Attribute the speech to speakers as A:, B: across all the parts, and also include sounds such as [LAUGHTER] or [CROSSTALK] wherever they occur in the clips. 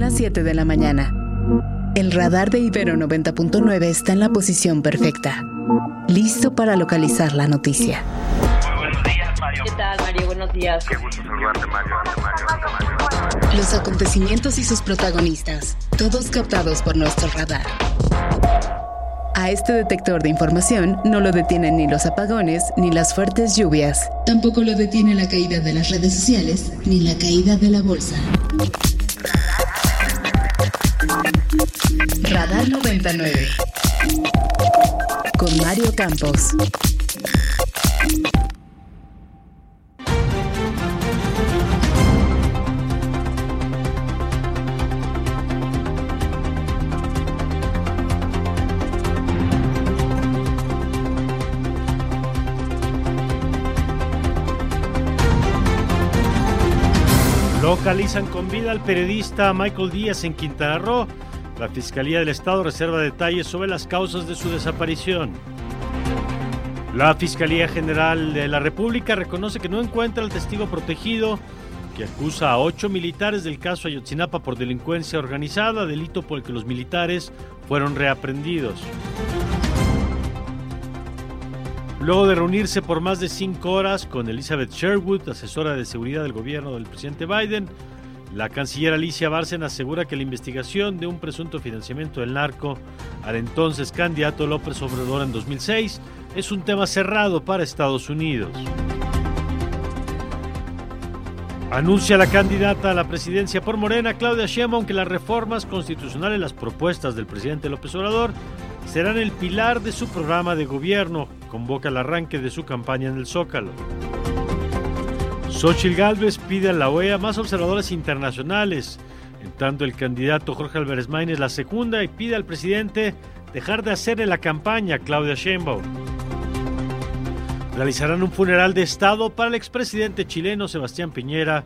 A: Son las 7 de la mañana. El radar de Ibero 90.9 está en la posición perfecta, listo para localizar la noticia.
B: Buenos días, Mario.
C: ¿Qué tal, Mario? Buenos días.
B: Qué gusto saludarte, Mario. Mario.
A: Los acontecimientos y sus protagonistas, todos captados por nuestro radar. A este detector de información no lo detienen ni los apagones ni las fuertes lluvias. Tampoco lo detiene la caída de las redes sociales ni la caída de la bolsa. Radar 99. Con Mario Campos.
D: Localizan con vida al periodista Michael Díaz en Quintana Roo. La Fiscalía del Estado reserva detalles sobre las causas de su desaparición. La Fiscalía General de la República reconoce que no encuentra al testigo protegido que acusa a ocho militares del caso Ayotzinapa por delincuencia organizada, delito por el que los militares fueron reaprendidos. Luego de reunirse por más de cinco horas con Elizabeth Sherwood, asesora de seguridad del gobierno del presidente Biden, la canciller Alicia Bárcena asegura que la investigación de un presunto financiamiento del narco al entonces candidato López Obrador en 2006 es un tema cerrado para Estados Unidos. Anuncia la candidata a la presidencia por Morena, Claudia Sheinbaum, que las reformas constitucionales, las propuestas del presidente López Obrador, serán el pilar de su programa de gobierno. Convoca el arranque de su campaña en el Zócalo. Xochitl Gálvez pide a la OEA más observadores internacionales. En tanto, el candidato Jorge Álvarez Maínez la segunda y pide al presidente dejar de hacerle la campaña a Claudia Sheinbaum. Realizarán un funeral de Estado para el expresidente chileno Sebastián Piñera,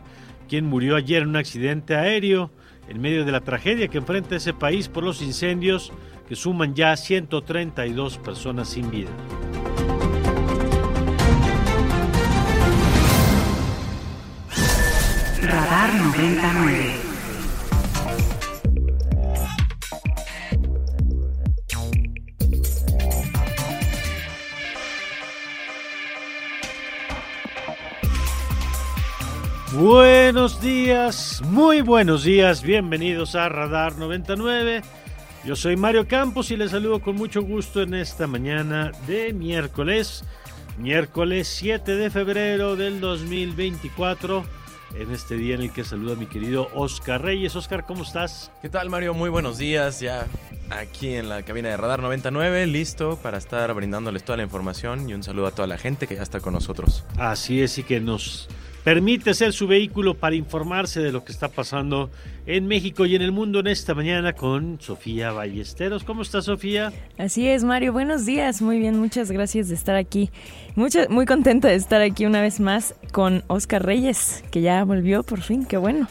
D: quien murió ayer en un accidente aéreo en medio de la tragedia que enfrenta ese país por los incendios que suman ya 132 personas sin vida.
A: Radar 99.
D: Buenos días, muy buenos días, bienvenidos a Radar 99. Yo soy Mario Campos y les saludo con mucho gusto en esta mañana de miércoles, miércoles 7 de febrero del 2024, en este día en el que saludo a mi querido Oscar Reyes. Oscar, ¿cómo estás?
E: ¿Qué tal Mario? Muy buenos días, ya aquí en la cabina de Radar 99, listo para estar brindándoles toda la información y un saludo a toda la gente que ya está con nosotros.
D: Así es, y que nos permite ser su vehículo para informarse de lo que está pasando en México y en el mundo en esta mañana con Sofía Ballesteros. ¿Cómo estás, Sofía?
F: Así es, Mario. Buenos días. Muy bien, muchas gracias de estar aquí. Mucha, muy contenta de estar aquí una vez más con Oscar Reyes, que ya volvió por fin. Qué bueno.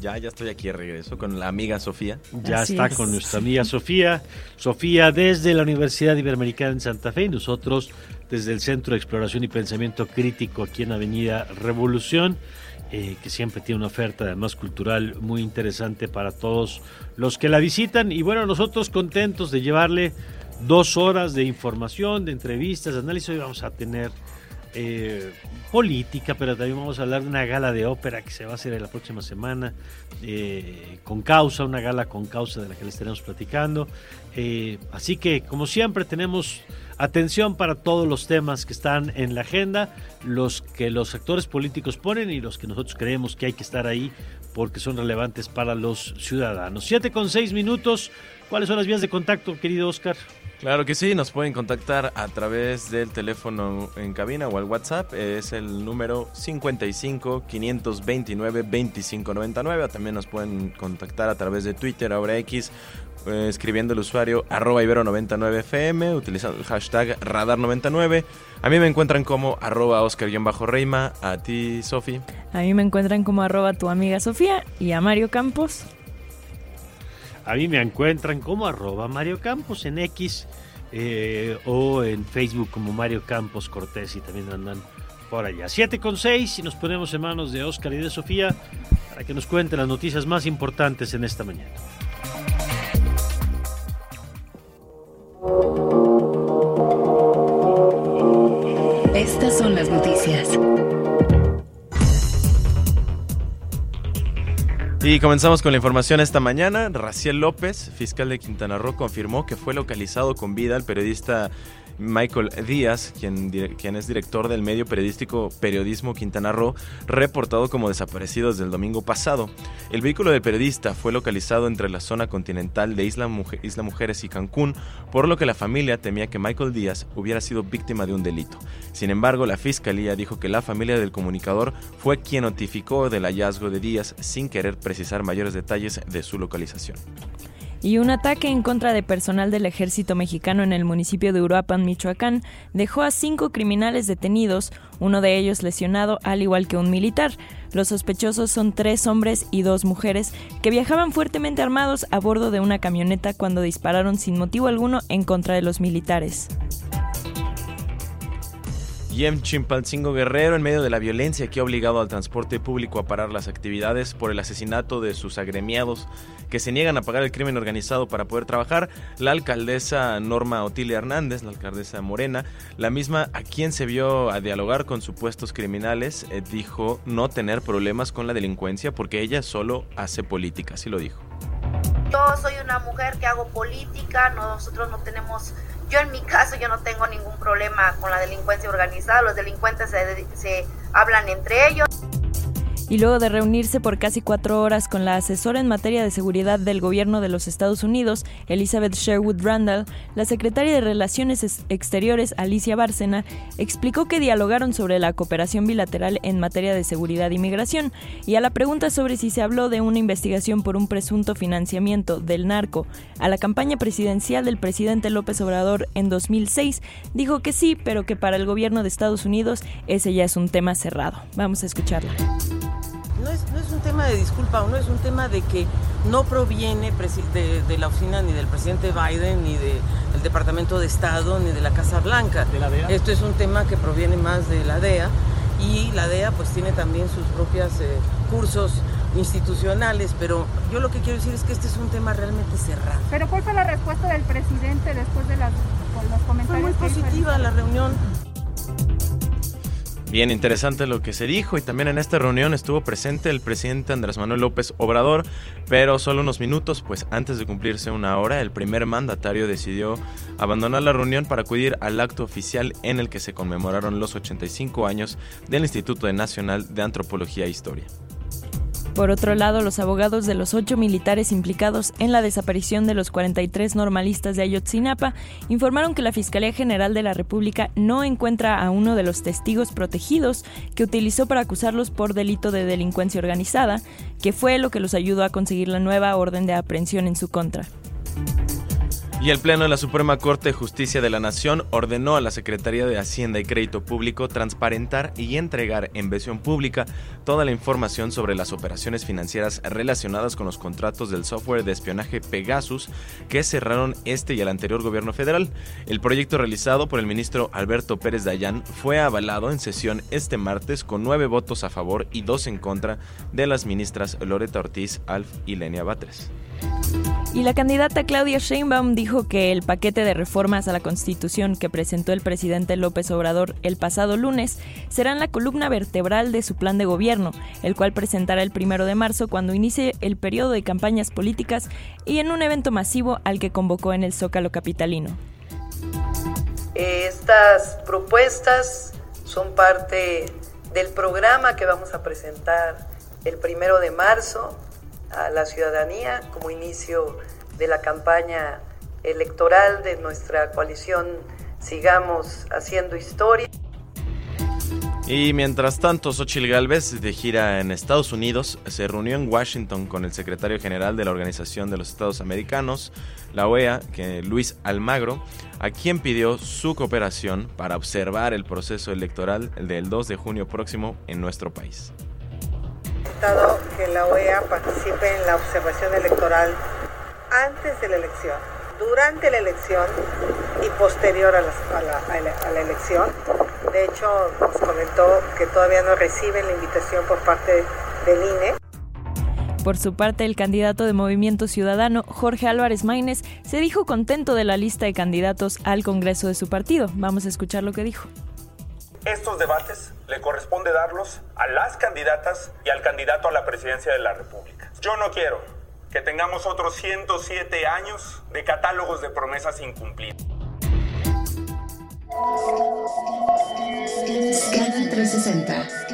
E: Ya, ya estoy aquí de regreso con la amiga Sofía.
D: Ya
F: Así
D: está
F: es.
D: con nuestra amiga Sofía. Sofía desde la Universidad Iberoamericana en Santa Fe y nosotros desde el Centro de Exploración y Pensamiento Crítico aquí en Avenida Revolución, eh, que siempre tiene una oferta además cultural muy interesante para todos los que la visitan. Y bueno, nosotros contentos de llevarle dos horas de información, de entrevistas, de análisis. Hoy vamos a tener eh, política, pero también vamos a hablar de una gala de ópera que se va a hacer la próxima semana, eh, con causa, una gala con causa de la que les estaremos platicando. Así que, como siempre, tenemos atención para todos los temas que están en la agenda, los que los actores políticos ponen y los que nosotros creemos que hay que estar ahí porque son relevantes para los ciudadanos. Siete con seis minutos. ¿Cuáles son las vías de contacto, querido Oscar?
E: Claro que sí, nos pueden contactar a través del teléfono en cabina o al WhatsApp. Es el número 55 529 2599. También nos pueden contactar a través de Twitter, ahora X, eh, escribiendo el usuario arroba ibero99fm, utilizando el hashtag radar99. A mí me encuentran como arroba oscar-reima. A ti, Sofi.
F: A mí me encuentran como arroba tu amiga Sofía y a Mario Campos.
D: A mí me encuentran como arroba Mario Campos en X eh, o en Facebook como Mario Campos Cortés y también andan por allá. 7 con 6 y nos ponemos en manos de Oscar y de Sofía. para que nos cuente las noticias más importantes en esta mañana.
A: Estas son las noticias.
E: Y comenzamos con la información esta mañana. Raciel López, fiscal de Quintana Roo, confirmó que fue localizado con vida el periodista Michael Díaz, quien, quien, es director del medio periodístico Periodismo Quintana Roo, reportado como desaparecido desde el domingo pasado. El vehículo del periodista fue localizado entre la zona continental de Isla, Isla Mujeres y Cancún, por lo que la familia temía que Michael Díaz hubiera sido víctima de un delito. Sin embargo, la fiscalía dijo que la familia del comunicador fue quien notificó del hallazgo de Díaz sin querer precisar mayores detalles de su localización
F: y un ataque en contra de personal del ejército mexicano en el municipio de Uruapan, Michoacán, dejó a cinco criminales detenidos, uno de ellos lesionado al igual que un militar. Los sospechosos son tres hombres y dos mujeres que viajaban fuertemente armados a bordo de una camioneta cuando dispararon sin motivo alguno en contra de los militares.
E: Yem Chimpalcingo Guerrero, en medio de la violencia que ha obligado al transporte público a parar las actividades por el asesinato de sus agremiados que se niegan a pagar el crimen organizado para poder trabajar, la alcaldesa Norma Otilia Hernández, la alcaldesa Morena, la misma a quien se vio a dialogar con supuestos criminales, eh, dijo no tener problemas con la delincuencia porque ella solo hace política, así lo dijo.
C: Yo soy una mujer que hago política, nosotros no tenemos yo en mi caso yo no tengo ningún problema con la delincuencia organizada, los delincuentes se, se hablan entre ellos
F: y luego de reunirse por casi cuatro horas con la asesora en materia de seguridad del gobierno de los Estados Unidos, Elizabeth Sherwood Randall, la secretaria de Relaciones Exteriores, Alicia Bárcena, explicó que dialogaron sobre la cooperación bilateral en materia de seguridad y migración, y a la pregunta sobre si se habló de una investigación por un presunto financiamiento del narco a la campaña presidencial del presidente López Obrador en 2006, dijo que sí, pero que para el gobierno de Estados Unidos ese ya es un tema cerrado. Vamos a escucharla
G: no es, no es un tema de disculpa o no es un tema de que no proviene de, la oficina ni del presidente Biden, ni del Departamento de Estado, ni de la Casa Blanca.
D: ¿De la DEA?
G: Esto es un tema que proviene más de la DEA y la DEA pues tiene también sus propios eh, cursos institucionales, pero yo lo que quiero decir es que este es un tema realmente cerrado.
H: ¿Pero cuál fue la respuesta del presidente después de las, los comentarios?
G: Fue muy positiva la reunión.
E: Bien interesante lo que se dijo y también en esta reunión estuvo presente el presidente Andrés Manuel López Obrador, pero solo unos minutos, pues antes de cumplirse una hora, el primer mandatario decidió abandonar la reunión para acudir al acto oficial en el que se conmemoraron los 85 años del Instituto Nacional de Antropología e Historia.
F: Por otro lado, los abogados de los ocho militares implicados en la desaparición de los 43 normalistas de Ayotzinapa informaron que la Fiscalía General de la República no encuentra a uno de los testigos protegidos que utilizó para acusarlos por delito de delincuencia organizada, que fue lo que los ayudó a conseguir la nueva orden de aprehensión en su contra.
E: Y el Pleno de la Suprema Corte de Justicia de la Nación ordenó a la Secretaría de Hacienda y Crédito Público transparentar y entregar en versión pública toda la información sobre las operaciones financieras relacionadas con los contratos del software de espionaje Pegasus que cerraron este y el anterior gobierno federal. El proyecto realizado por el ministro Alberto Pérez Dayán fue avalado en sesión este martes con nueve votos a favor y dos en contra de las ministras Loreta Ortiz, Alf y Lenia Batres.
F: Y la candidata Claudia Sheinbaum dijo que el paquete de reformas a la Constitución que presentó el presidente López Obrador el pasado lunes serán la columna vertebral de su plan de gobierno, el cual presentará el primero de marzo cuando inicie el periodo de campañas políticas y en un evento masivo al que convocó en el Zócalo Capitalino.
I: Estas propuestas son parte del programa que vamos a presentar el primero de marzo a la ciudadanía como inicio de la campaña electoral de nuestra coalición Sigamos Haciendo Historia.
E: Y mientras tanto, Xochitl Gálvez, de gira en Estados Unidos, se reunió en Washington con el secretario general de la Organización de los Estados Americanos, la OEA, que Luis Almagro, a quien pidió su cooperación para observar el proceso electoral del 2 de junio próximo en nuestro país
I: que la OEA participe en la observación electoral antes de la elección, durante la elección y posterior a la, elección. De hecho, nos comentó que todavía no reciben la invitación por parte del INE.
F: Por su parte, el candidato de Movimiento Ciudadano, Jorge Álvarez Maínez, se dijo contento de la lista de candidatos al Congreso de su partido. Vamos a escuchar lo que dijo.
J: Estos debates le corresponde darlos a las candidatas y al candidato a la presidencia de la República. Yo no quiero que tengamos otros 107 años de catálogos de promesas incumplidas.
A: Scanner 360.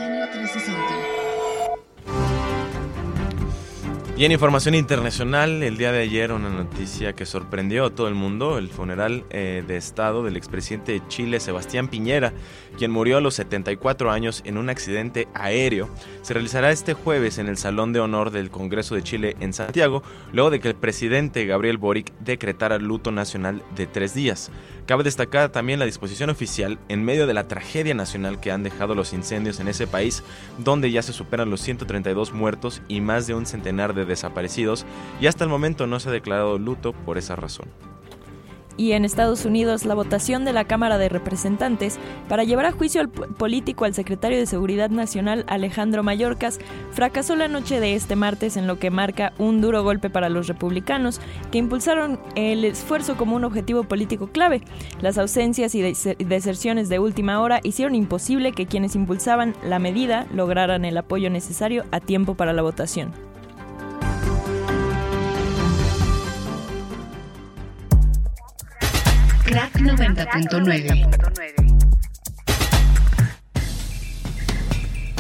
E: Y en información internacional, el día de ayer una noticia que sorprendió a todo el mundo, el funeral eh, de Estado del expresidente de Chile, Sebastián Piñera, quien murió a los 74 años en un accidente aéreo, se realizará este jueves en el Salón de Honor del Congreso de Chile en Santiago, luego de que el presidente Gabriel Boric decretara luto nacional de tres días. Cabe destacar también la disposición oficial en medio de la tragedia nacional que han dejado los incendios en ese país, donde ya se superan los 132 muertos y más de un centenar de desaparecidos, y hasta el momento no se ha declarado luto por esa razón
F: y en Estados Unidos la votación de la Cámara de Representantes para llevar a juicio al político al secretario de Seguridad Nacional Alejandro Mayorkas fracasó la noche de este martes en lo que marca un duro golpe para los republicanos que impulsaron el esfuerzo como un objetivo político clave. Las ausencias y deserciones de última hora hicieron imposible que quienes impulsaban la medida lograran el apoyo necesario a tiempo para la votación.
A: Crack 90.9.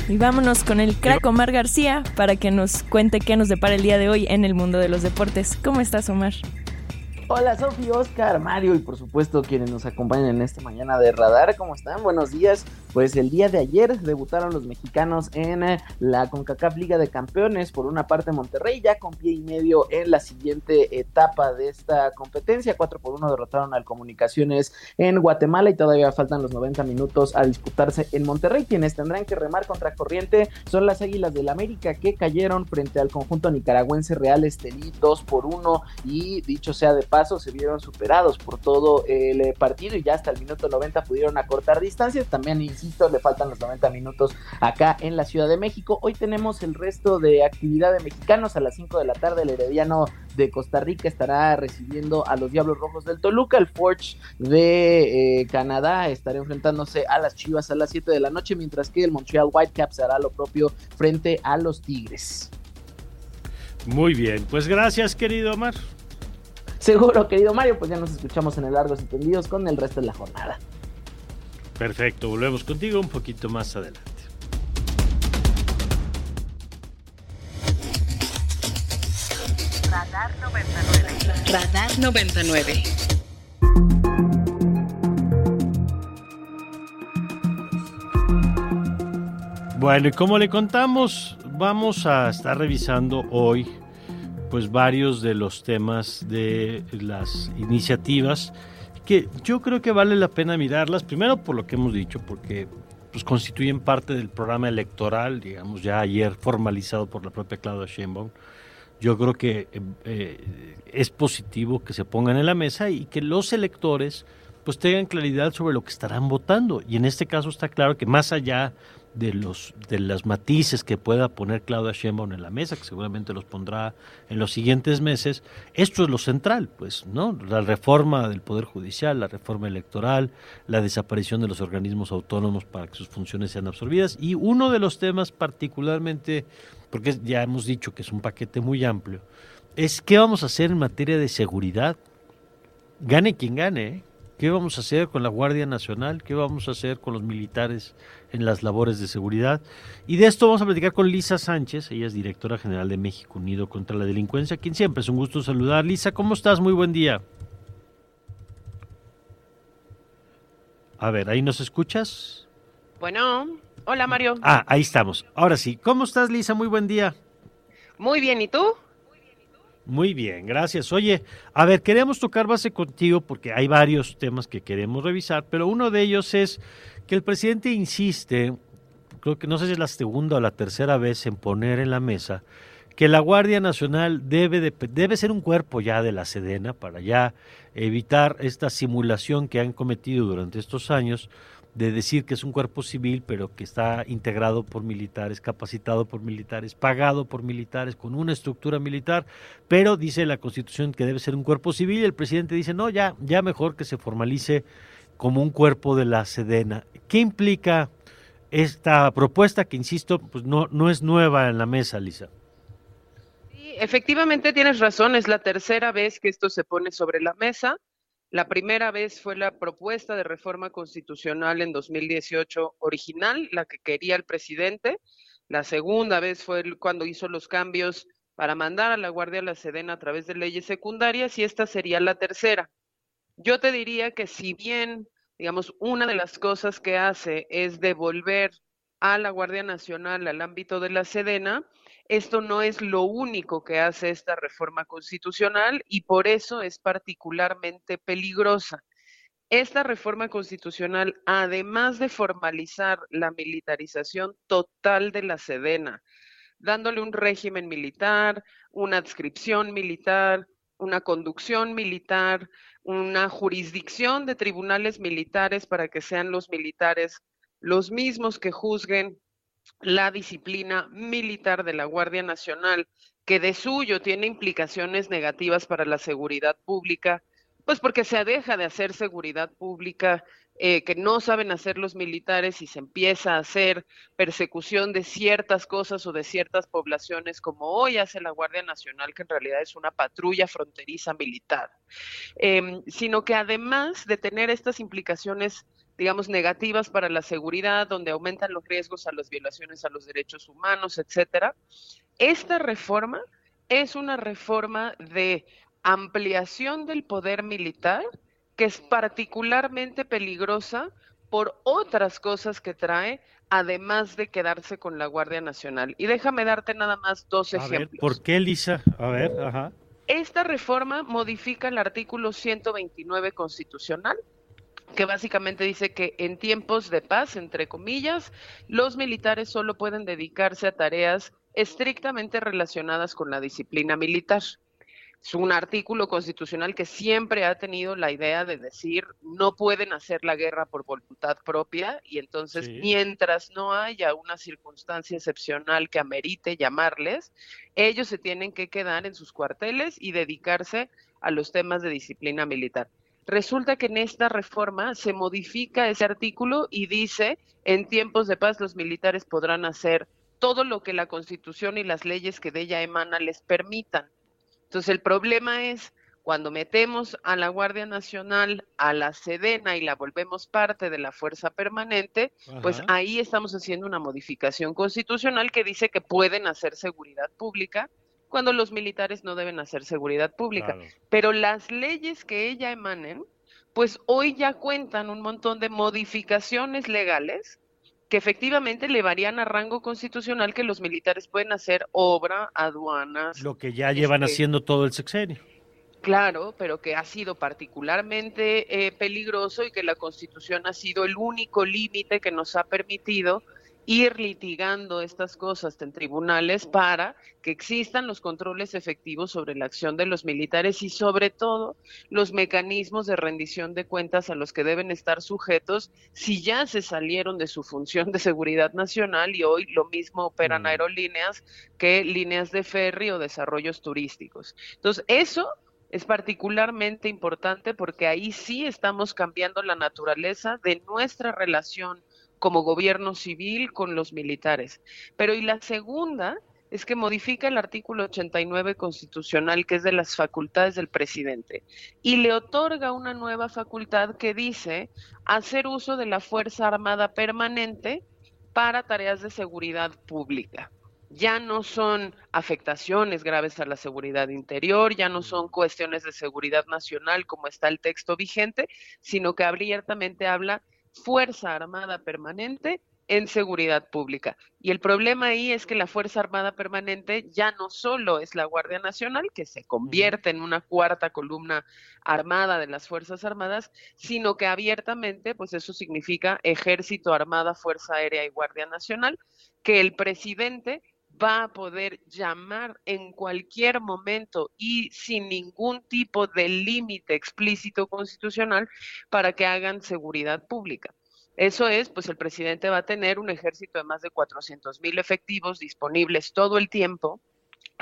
F: Y vámonos con el crack Omar García para que nos cuente qué nos depara el día de hoy en el mundo de los deportes. ¿Cómo estás, Omar?
K: Hola Sofi, Oscar, Mario y por supuesto quienes nos acompañan en esta mañana de Radar. ¿Cómo están? Buenos días. Pues el día de ayer debutaron los mexicanos en eh, la CONCACAF Liga de Campeones. Por una parte Monterrey ya con pie y medio en la siguiente etapa de esta competencia. 4 por 1 derrotaron al Comunicaciones en Guatemala y todavía faltan los 90 minutos a disputarse en Monterrey. Quienes tendrán que remar contra corriente son las Águilas del América que cayeron frente al conjunto nicaragüense Real Estelí 2 por 1 y dicho sea de paso se vieron superados por todo el eh, partido y ya hasta el minuto 90 pudieron acortar distancias. También insisto, le faltan los 90 minutos acá en la Ciudad de México. Hoy tenemos el resto de actividad de mexicanos a las 5 de la tarde. El Herediano de Costa Rica estará recibiendo a los Diablos Rojos del Toluca. El Forge de eh, Canadá estará enfrentándose a las Chivas a las 7 de la noche, mientras que el Montreal Whitecaps hará lo propio frente a los Tigres.
D: Muy bien, pues gracias querido Omar.
K: Seguro, querido Mario, pues ya nos escuchamos en el Largos y Tendidos con el resto de la jornada.
D: Perfecto, volvemos contigo un poquito más adelante.
A: Radar 99. Radar 99.
D: Bueno, y como le contamos, vamos a estar revisando hoy pues varios de los temas de las iniciativas que yo creo que vale la pena mirarlas, primero por lo que hemos dicho, porque pues constituyen parte del programa electoral, digamos, ya ayer formalizado por la propia Claudia Sheinbaum. Yo creo que eh, es positivo que se pongan en la mesa y que los electores pues tengan claridad sobre lo que estarán votando. Y en este caso está claro que más allá de los de las matices que pueda poner Claudia Sheinbaum en la mesa, que seguramente los pondrá en los siguientes meses, esto es lo central, pues, ¿no? La reforma del poder judicial, la reforma electoral, la desaparición de los organismos autónomos para que sus funciones sean absorbidas y uno de los temas particularmente porque ya hemos dicho que es un paquete muy amplio, es qué vamos a hacer en materia de seguridad. Gane quien gane, ¿eh? ¿Qué vamos a hacer con la Guardia Nacional? ¿Qué vamos a hacer con los militares en las labores de seguridad? Y de esto vamos a platicar con Lisa Sánchez, ella es directora general de México Unido contra la Delincuencia, quien siempre es un gusto saludar. Lisa, ¿cómo estás? Muy buen día. A ver, ¿ahí nos escuchas?
L: Bueno, hola Mario.
D: Ah, ahí estamos. Ahora sí, ¿cómo estás Lisa? Muy buen día.
L: Muy bien, ¿y tú?
D: Muy bien, gracias. Oye, a ver, queremos tocar base contigo porque hay varios temas que queremos revisar, pero uno de ellos es que el presidente insiste, creo que no sé si es la segunda o la tercera vez en poner en la mesa, que la Guardia Nacional debe, de, debe ser un cuerpo ya de la Sedena para ya evitar esta simulación que han cometido durante estos años de decir que es un cuerpo civil, pero que está integrado por militares, capacitado por militares, pagado por militares, con una estructura militar, pero dice la Constitución que debe ser un cuerpo civil y el presidente dice, no, ya, ya mejor que se formalice como un cuerpo de la Sedena. ¿Qué implica esta propuesta que, insisto, pues no, no es nueva en la mesa, Lisa?
L: Sí, efectivamente tienes razón, es la tercera vez que esto se pone sobre la mesa. La primera vez fue la propuesta de reforma constitucional en 2018 original, la que quería el presidente. La segunda vez fue cuando hizo los cambios para mandar a la Guardia a la Sedena a través de leyes secundarias y esta sería la tercera. Yo te diría que si bien, digamos, una de las cosas que hace es devolver a la Guardia Nacional al ámbito de la Sedena, esto no es lo único que hace esta reforma constitucional y por eso es particularmente peligrosa. Esta reforma constitucional, además de formalizar la militarización total de la Sedena, dándole un régimen militar, una adscripción militar, una conducción militar, una jurisdicción de tribunales militares para que sean los militares los mismos que juzguen la disciplina militar de la Guardia Nacional, que de suyo tiene implicaciones negativas para la seguridad pública, pues porque se deja de hacer seguridad pública eh, que no saben hacer los militares y se empieza a hacer persecución de ciertas cosas o de ciertas poblaciones, como hoy hace la Guardia Nacional, que en realidad es una patrulla fronteriza militar, em, sino que además de tener estas implicaciones digamos, negativas para la seguridad, donde aumentan los riesgos a las violaciones a los derechos humanos, etcétera. Esta reforma es una reforma de ampliación del poder militar que es particularmente peligrosa por otras cosas que trae, además de quedarse con la Guardia Nacional. Y déjame darte nada más dos
D: A
L: ejemplos.
D: ver, ¿por qué, Lisa? A ver, ajá.
L: Esta reforma modifica el artículo 129 constitucional, que básicamente dice que en tiempos de paz, entre comillas, los militares solo pueden dedicarse a tareas estrictamente relacionadas con la disciplina militar. Es un artículo constitucional que siempre ha tenido la idea de decir no pueden hacer la guerra por voluntad propia y entonces
M: Sí.
L: mientras no haya una circunstancia excepcional que amerite llamarles, ellos se tienen que quedar en sus cuarteles y dedicarse a los temas de disciplina militar. Resulta que en esta reforma se modifica ese artículo y dice, en tiempos de paz los militares podrán hacer todo lo que la Constitución y las leyes que de ella emanan les permitan. Entonces el problema es cuando metemos a la Guardia Nacional a la Sedena y la volvemos parte de la fuerza permanente, pues ahí estamos haciendo una modificación constitucional que dice que pueden hacer seguridad pública cuando los militares no deben hacer seguridad pública.
M: Claro.
L: Pero las leyes que ella emanen, pues hoy ya cuentan un montón de modificaciones legales que efectivamente le varían a rango constitucional que los militares pueden hacer obra, aduanas,
D: Lo que ya llevan
L: Este-
D: haciendo todo el sexenio.
L: Claro, pero que ha sido particularmente eh, peligroso y que la Constitución ha sido el único límite que nos ha permitido ir litigando estas cosas en tribunales para que existan los controles efectivos sobre la acción de los militares y sobre todo los mecanismos de rendición de cuentas a los que deben estar sujetos si ya se salieron de su función de seguridad nacional y hoy lo mismo operan aerolíneas que líneas de ferry o desarrollos turísticos. Entonces, eso es particularmente importante porque ahí sí estamos cambiando la naturaleza de nuestra relación como gobierno civil con los militares. Pero y la segunda es que modifica el artículo 89 constitucional, que es de las facultades del presidente, y le otorga una nueva facultad que dice hacer uso de la Fuerza Armada Permanente para tareas de seguridad pública. Ya no son afectaciones graves a la seguridad interior, ya no son cuestiones de seguridad nacional como está el texto vigente, sino que abiertamente habla Fuerza Armada Permanente en seguridad pública. Y el problema ahí es que la Fuerza Armada Permanente ya no solo es la Guardia Nacional, que se convierte en una cuarta columna armada de las Fuerzas Armadas, sino que abiertamente, pues eso significa Ejército, Armada, Fuerza Aérea y Guardia Nacional, que el presidente va a poder llamar en cualquier momento y sin ningún tipo de límite explícito constitucional para que hagan seguridad pública. Eso es, pues el presidente va a tener un ejército de más de 400 mil efectivos disponibles todo el tiempo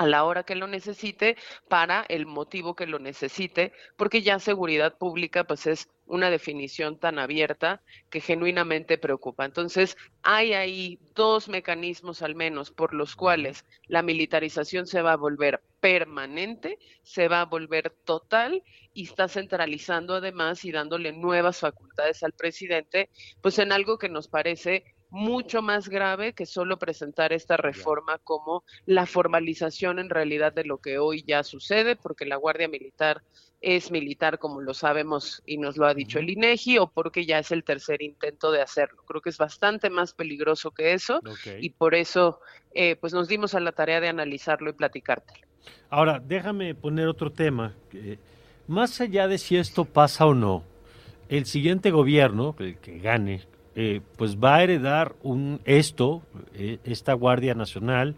L: a la hora que lo necesite para el motivo que lo necesite, porque ya seguridad pública pues es una definición tan abierta que genuinamente preocupa. Entonces, hay ahí dos mecanismos al menos por los cuales la militarización se va a volver permanente, se va a volver total y está centralizando además y dándole nuevas facultades al presidente, pues en algo que nos parece mucho más grave que solo presentar esta reforma como la formalización en realidad de lo que hoy ya sucede, porque la Guardia Militar es militar, como lo sabemos y nos lo ha dicho el INEGI, o porque ya es el tercer intento de hacerlo. Creo que es bastante más peligroso que eso y por eso eh, pues nos dimos a la tarea de analizarlo y platicártelo.
D: Ahora, déjame poner otro tema. más allá de si esto pasa o no, el siguiente gobierno, el que gane, eh, pues va a heredar un esto, eh, esta Guardia Nacional,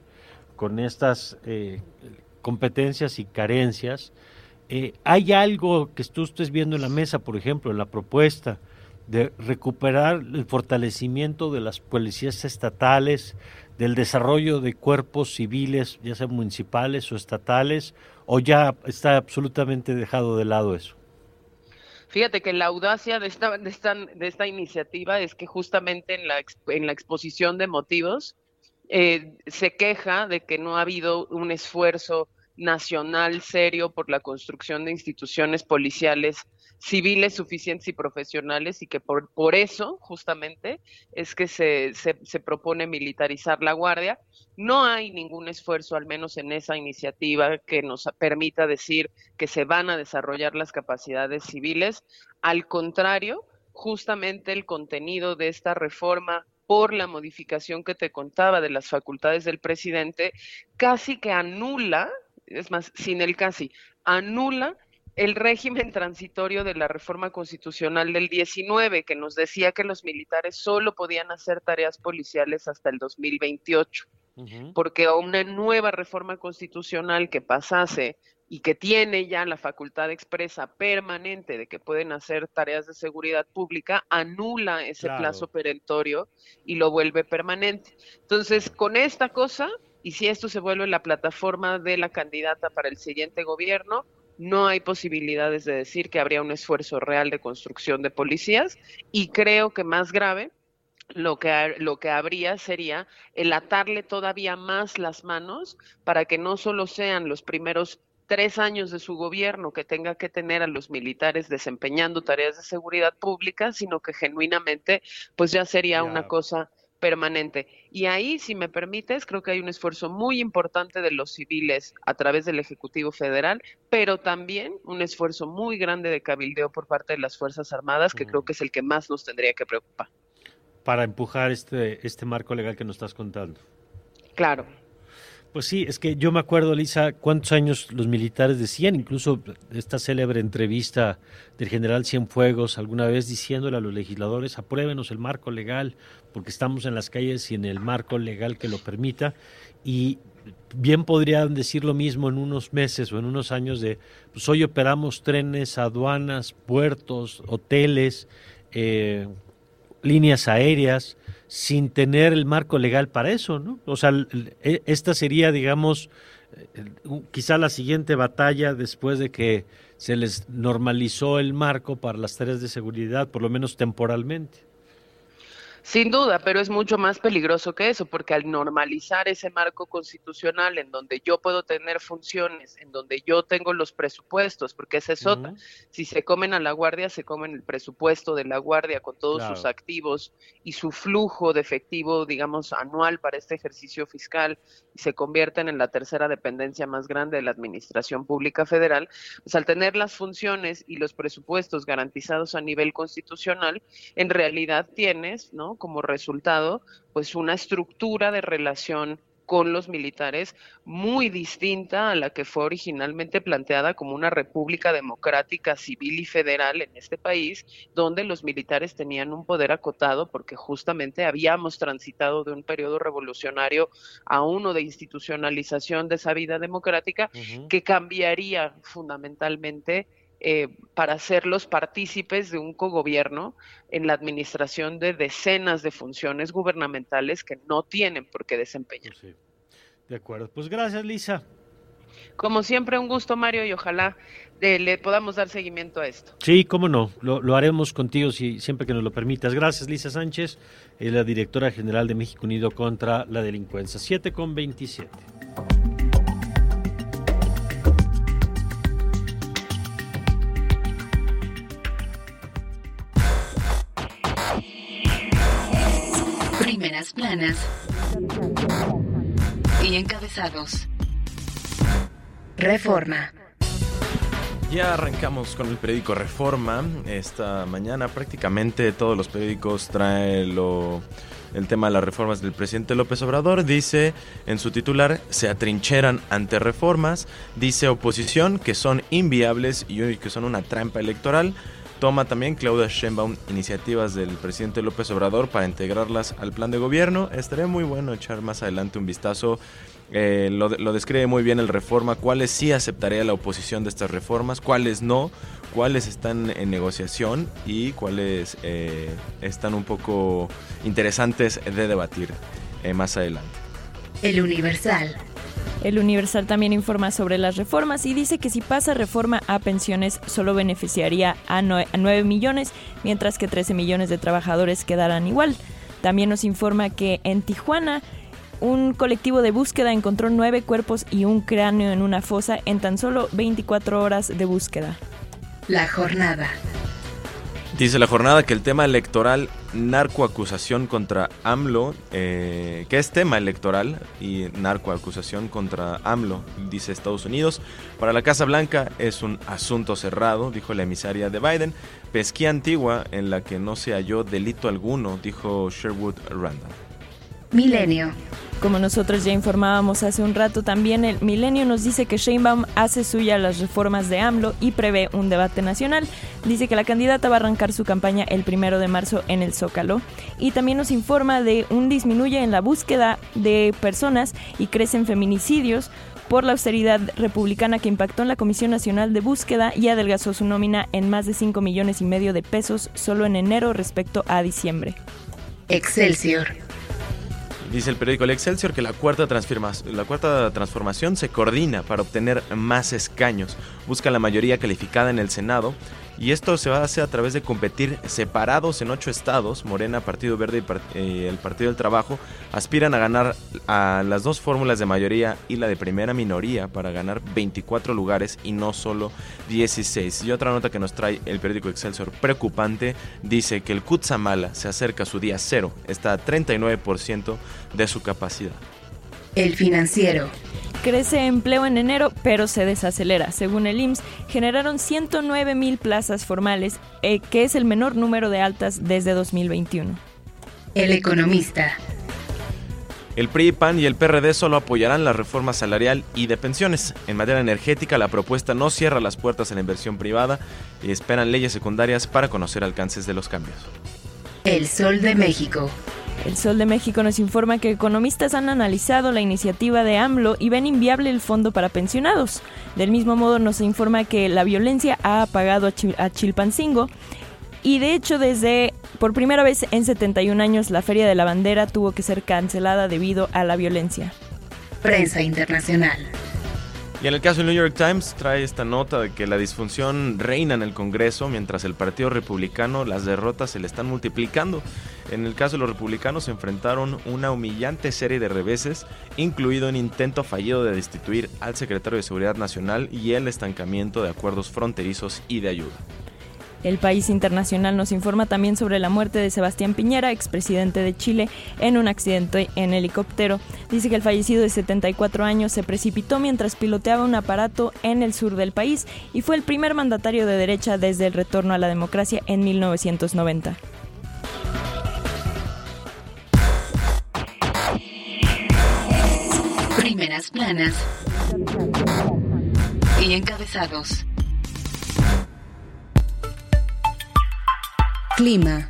D: con estas eh, competencias y carencias. ¿Hay algo que tú estés viendo en la mesa, por ejemplo, en la propuesta de recuperar el fortalecimiento de las policías estatales, del desarrollo de cuerpos civiles, ya sean municipales o estatales, o ya está absolutamente dejado de lado eso?
L: Fíjate que la audacia de esta, de esta, de esta iniciativa es que justamente en la, en la exposición de motivos eh, se queja de que no ha habido un esfuerzo nacional serio por la construcción de instituciones policiales civiles suficientes y profesionales y que por, por eso justamente es que se, se, se, propone militarizar la Guardia. No hay ningún esfuerzo, al menos en esa iniciativa, que nos permita decir que se van a desarrollar las capacidades civiles. Al contrario, justamente el contenido de esta reforma por la modificación que te contaba de las facultades del presidente, casi que anula, es más, sin el casi, anula el régimen transitorio de la reforma constitucional del 19, que nos decía que los militares solo podían hacer tareas policiales hasta el 2028, porque una nueva reforma constitucional que pasase y que tiene ya la facultad expresa permanente de que pueden hacer tareas de seguridad pública, anula ese plazo perentorio y lo vuelve permanente. Entonces, con esta cosa, y si esto se vuelve la plataforma de la candidata para el siguiente gobierno, no hay posibilidades de decir que habría un esfuerzo real de construcción de policías y creo que más grave lo que, lo que habría sería el atarle todavía más las manos para que no solo sean los primeros tres años de su gobierno que tenga que tener a los militares desempeñando tareas de seguridad pública, sino que genuinamente pues ya sería una cosa permanente. Y ahí, si me permites, creo que hay un esfuerzo muy importante de los civiles a través del Ejecutivo Federal, pero también un esfuerzo muy grande de cabildeo por parte de las Fuerzas Armadas, que creo que es el que más nos tendría que preocupar.
D: Para empujar este, este marco legal que nos estás contando.
L: Claro.
D: Pues sí, es que yo me acuerdo, Lisa, cuántos años los militares decían, incluso esta célebre entrevista del general Cienfuegos alguna vez diciéndole a los legisladores, apruébenos el marco legal, porque estamos en las calles y en el marco legal que lo permita. Y bien podrían decir lo mismo en unos meses o en unos años de, pues hoy operamos trenes, aduanas, puertos, hoteles, eh, líneas aéreas, sin tener el marco legal para eso, ¿no? O sea, e, esta sería, digamos, quizá la siguiente batalla después de que se les normalizó el marco para las tareas de seguridad, por lo menos temporalmente.
L: Sin duda, pero es mucho más peligroso que eso, porque al normalizar ese marco constitucional en donde yo puedo tener funciones, en donde yo tengo los presupuestos, porque esa es otra, si se comen a la guardia, se comen el presupuesto de la guardia con todos sus activos y su flujo de efectivo, digamos, anual para este ejercicio fiscal y se convierten en la tercera dependencia más grande de la Administración Pública Federal, pues al tener las funciones y los presupuestos garantizados a nivel constitucional, en realidad tienes, ¿no? Como resultado, pues una estructura de relación con los militares muy distinta a la que fue originalmente planteada como una república democrática, civil y federal en este país, donde los militares tenían un poder acotado porque justamente habíamos transitado de un periodo revolucionario a uno de institucionalización de esa vida democrática que cambiaría fundamentalmente eh, para hacerlos partícipes de un cogobierno en la administración de decenas de funciones gubernamentales que no tienen por qué desempeñar.
D: De acuerdo, pues gracias Lisa.
L: Como siempre, un gusto Mario y ojalá eh, le podamos dar seguimiento a esto.
D: Sí, cómo no, lo, haremos contigo si, siempre que nos lo permitas. Gracias Lisa Sánchez, la directora general de México Unido contra la Delincuencia. 7 con 27.
A: Y encabezados. Reforma.
E: Ya arrancamos con el periódico Reforma. Esta mañana prácticamente todos los periódicos traen lo, el tema de las reformas del presidente López Obrador. Dice en su titular, se atrincheran ante reformas. Dice oposición que son inviables y que son una trampa electoral. Toma también Claudia Sheinbaum iniciativas del presidente López Obrador para integrarlas al plan de gobierno. Estaría muy bueno echar más adelante un vistazo eh, lo, describe muy bien el Reforma, cuáles sí aceptaría la oposición de estas reformas, cuáles no, cuáles están en negociación y cuáles eh, están un poco interesantes de debatir eh, más adelante.
A: El Universal.
F: El Universal también informa sobre las reformas y dice que si pasa reforma a pensiones solo beneficiaría a 9 millones, mientras que 13 millones de trabajadores quedarán igual. También nos informa que en Tijuana un colectivo de búsqueda encontró nueve cuerpos y un cráneo en una fosa en tan solo 24 horas de búsqueda.
A: La jornada.
E: Dice la jornada que el tema electoral, narcoacusación contra AMLO, eh, que es tema electoral y narcoacusación contra AMLO, dice Estados Unidos. Para la Casa Blanca es un asunto cerrado, dijo la emisaria de Biden. Pesquía antigua en la que no se halló delito alguno, dijo Sherwood Randall.
A: Milenio.
F: Como nosotros ya informábamos hace un rato, también el Milenio nos dice que Sheinbaum hace suya las reformas de AMLO y prevé un debate nacional. Dice que la candidata va a arrancar su campaña el primero de marzo en el Zócalo. Y también nos informa de un disminuye en la búsqueda de personas y crecen feminicidios por la austeridad republicana que impactó en la Comisión Nacional de Búsqueda y adelgazó su nómina en más de 5 millones y medio de pesos solo en enero respecto a diciembre.
A: Excelsior.
E: Dice el periódico El Excelsior que la cuarta, la cuarta transformación se coordina para obtener más escaños. Busca la mayoría calificada en el Senado y esto se va a hacer a través de competir separados en ocho estados. Morena, Partido Verde y eh, el Partido del Trabajo aspiran a ganar a las dos fórmulas de mayoría y la de primera minoría para ganar 24 lugares y no solo 16. Y otra nota que nos trae el periódico Excelsior preocupante dice que el Kutsamala se acerca a su día cero, está a 39% de su capacidad.
A: El financiero.
F: Crece empleo en enero, pero se desacelera. Según el IMSS, generaron 109 mil plazas formales, eh, que es el menor número de altas desde 2021.
A: El economista.
E: El PRI, PAN y el PRD solo apoyarán la reforma salarial y de pensiones. En materia energética, la propuesta no cierra las puertas a la inversión privada y esperan leyes secundarias para conocer alcances de los cambios.
A: El Sol de México.
F: El Sol de México nos informa que economistas han analizado la iniciativa de AMLO y ven inviable el fondo para pensionados. Del mismo modo nos informa que la violencia ha apagado a, Chilpancingo y de hecho desde por primera vez en 71 años la Feria de la Bandera tuvo que ser cancelada debido a la violencia.
A: Prensa Internacional.
E: Y en el caso del New York Times trae esta nota de que la disfunción reina en el Congreso mientras el Partido Republicano las derrotas se le están multiplicando. En el caso de los republicanos se enfrentaron una humillante serie de reveses, incluido un intento fallido de destituir al secretario de Seguridad Nacional y el estancamiento de acuerdos fronterizos y de ayuda.
F: El país internacional nos informa también sobre la muerte de Sebastián Piñera, expresidente de Chile, en un accidente en helicóptero. Dice que el fallecido de 74 años se precipitó mientras piloteaba un aparato en el sur del país y fue el primer mandatario de derecha desde el retorno a la democracia en 1990.
A: Primeras planas y encabezados. Clima.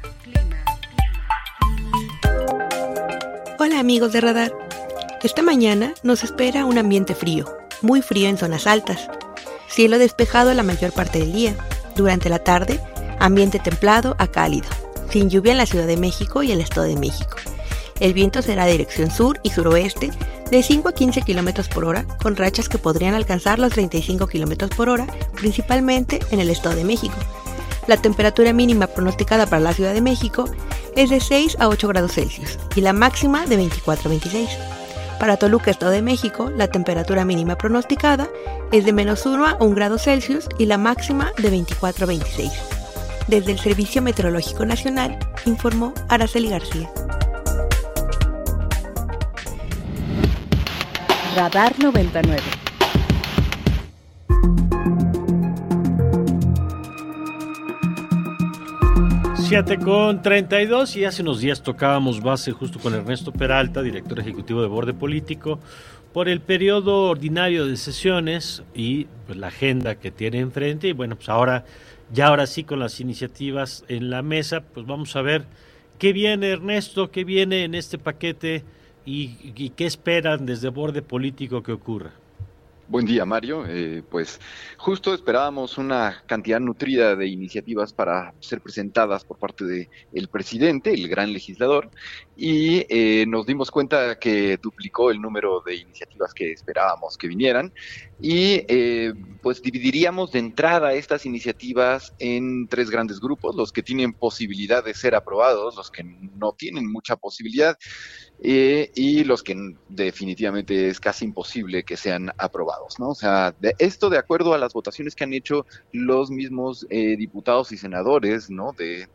M: Hola amigos de Radar. Esta mañana nos espera un ambiente frío, muy frío en zonas altas. cielo despejado la mayor parte del día. Durante la tarde, ambiente templado a cálido, sin lluvia en la Ciudad de México y el Estado de México. El viento será de dirección sur y suroeste de 5 a 15 km por hora, con rachas que podrían alcanzar los 35 km por hora, principalmente en el Estado de México. La temperatura mínima pronosticada para la Ciudad de México es de 6 a 8 grados Celsius y la máxima de 24 a 26. Para Toluca, Estado de México, la temperatura mínima pronosticada es de menos 1 a 1 grado Celsius y la máxima de 24 a 26. Desde el Servicio Meteorológico Nacional, informó Araceli García.
A: Radar 99.
D: Siete con 32 y hace unos días tocábamos base justo con Ernesto Peralta, director ejecutivo de Borde Político, por el periodo ordinario de sesiones y pues, la agenda que tiene enfrente. Y bueno, pues ahora, ya ahora sí con las iniciativas en la mesa, pues vamos a ver qué viene Ernesto, qué viene en este paquete y qué esperan desde Borde Político que ocurra.
N: Buen día, Mario. Eh, pues justo esperábamos una cantidad nutrida de iniciativas para ser presentadas por parte del presidente, el gran legislador, y eh, nos dimos cuenta que duplicó el número de iniciativas que esperábamos que vinieran. Y eh, pues dividiríamos de entrada estas iniciativas en tres grandes grupos, los que tienen posibilidad de ser aprobados, los que no tienen mucha posibilidad y los que definitivamente es casi imposible que sean aprobados, ¿no? O sea, de esto de acuerdo a las votaciones que han hecho los mismos eh, diputados y senadores. De,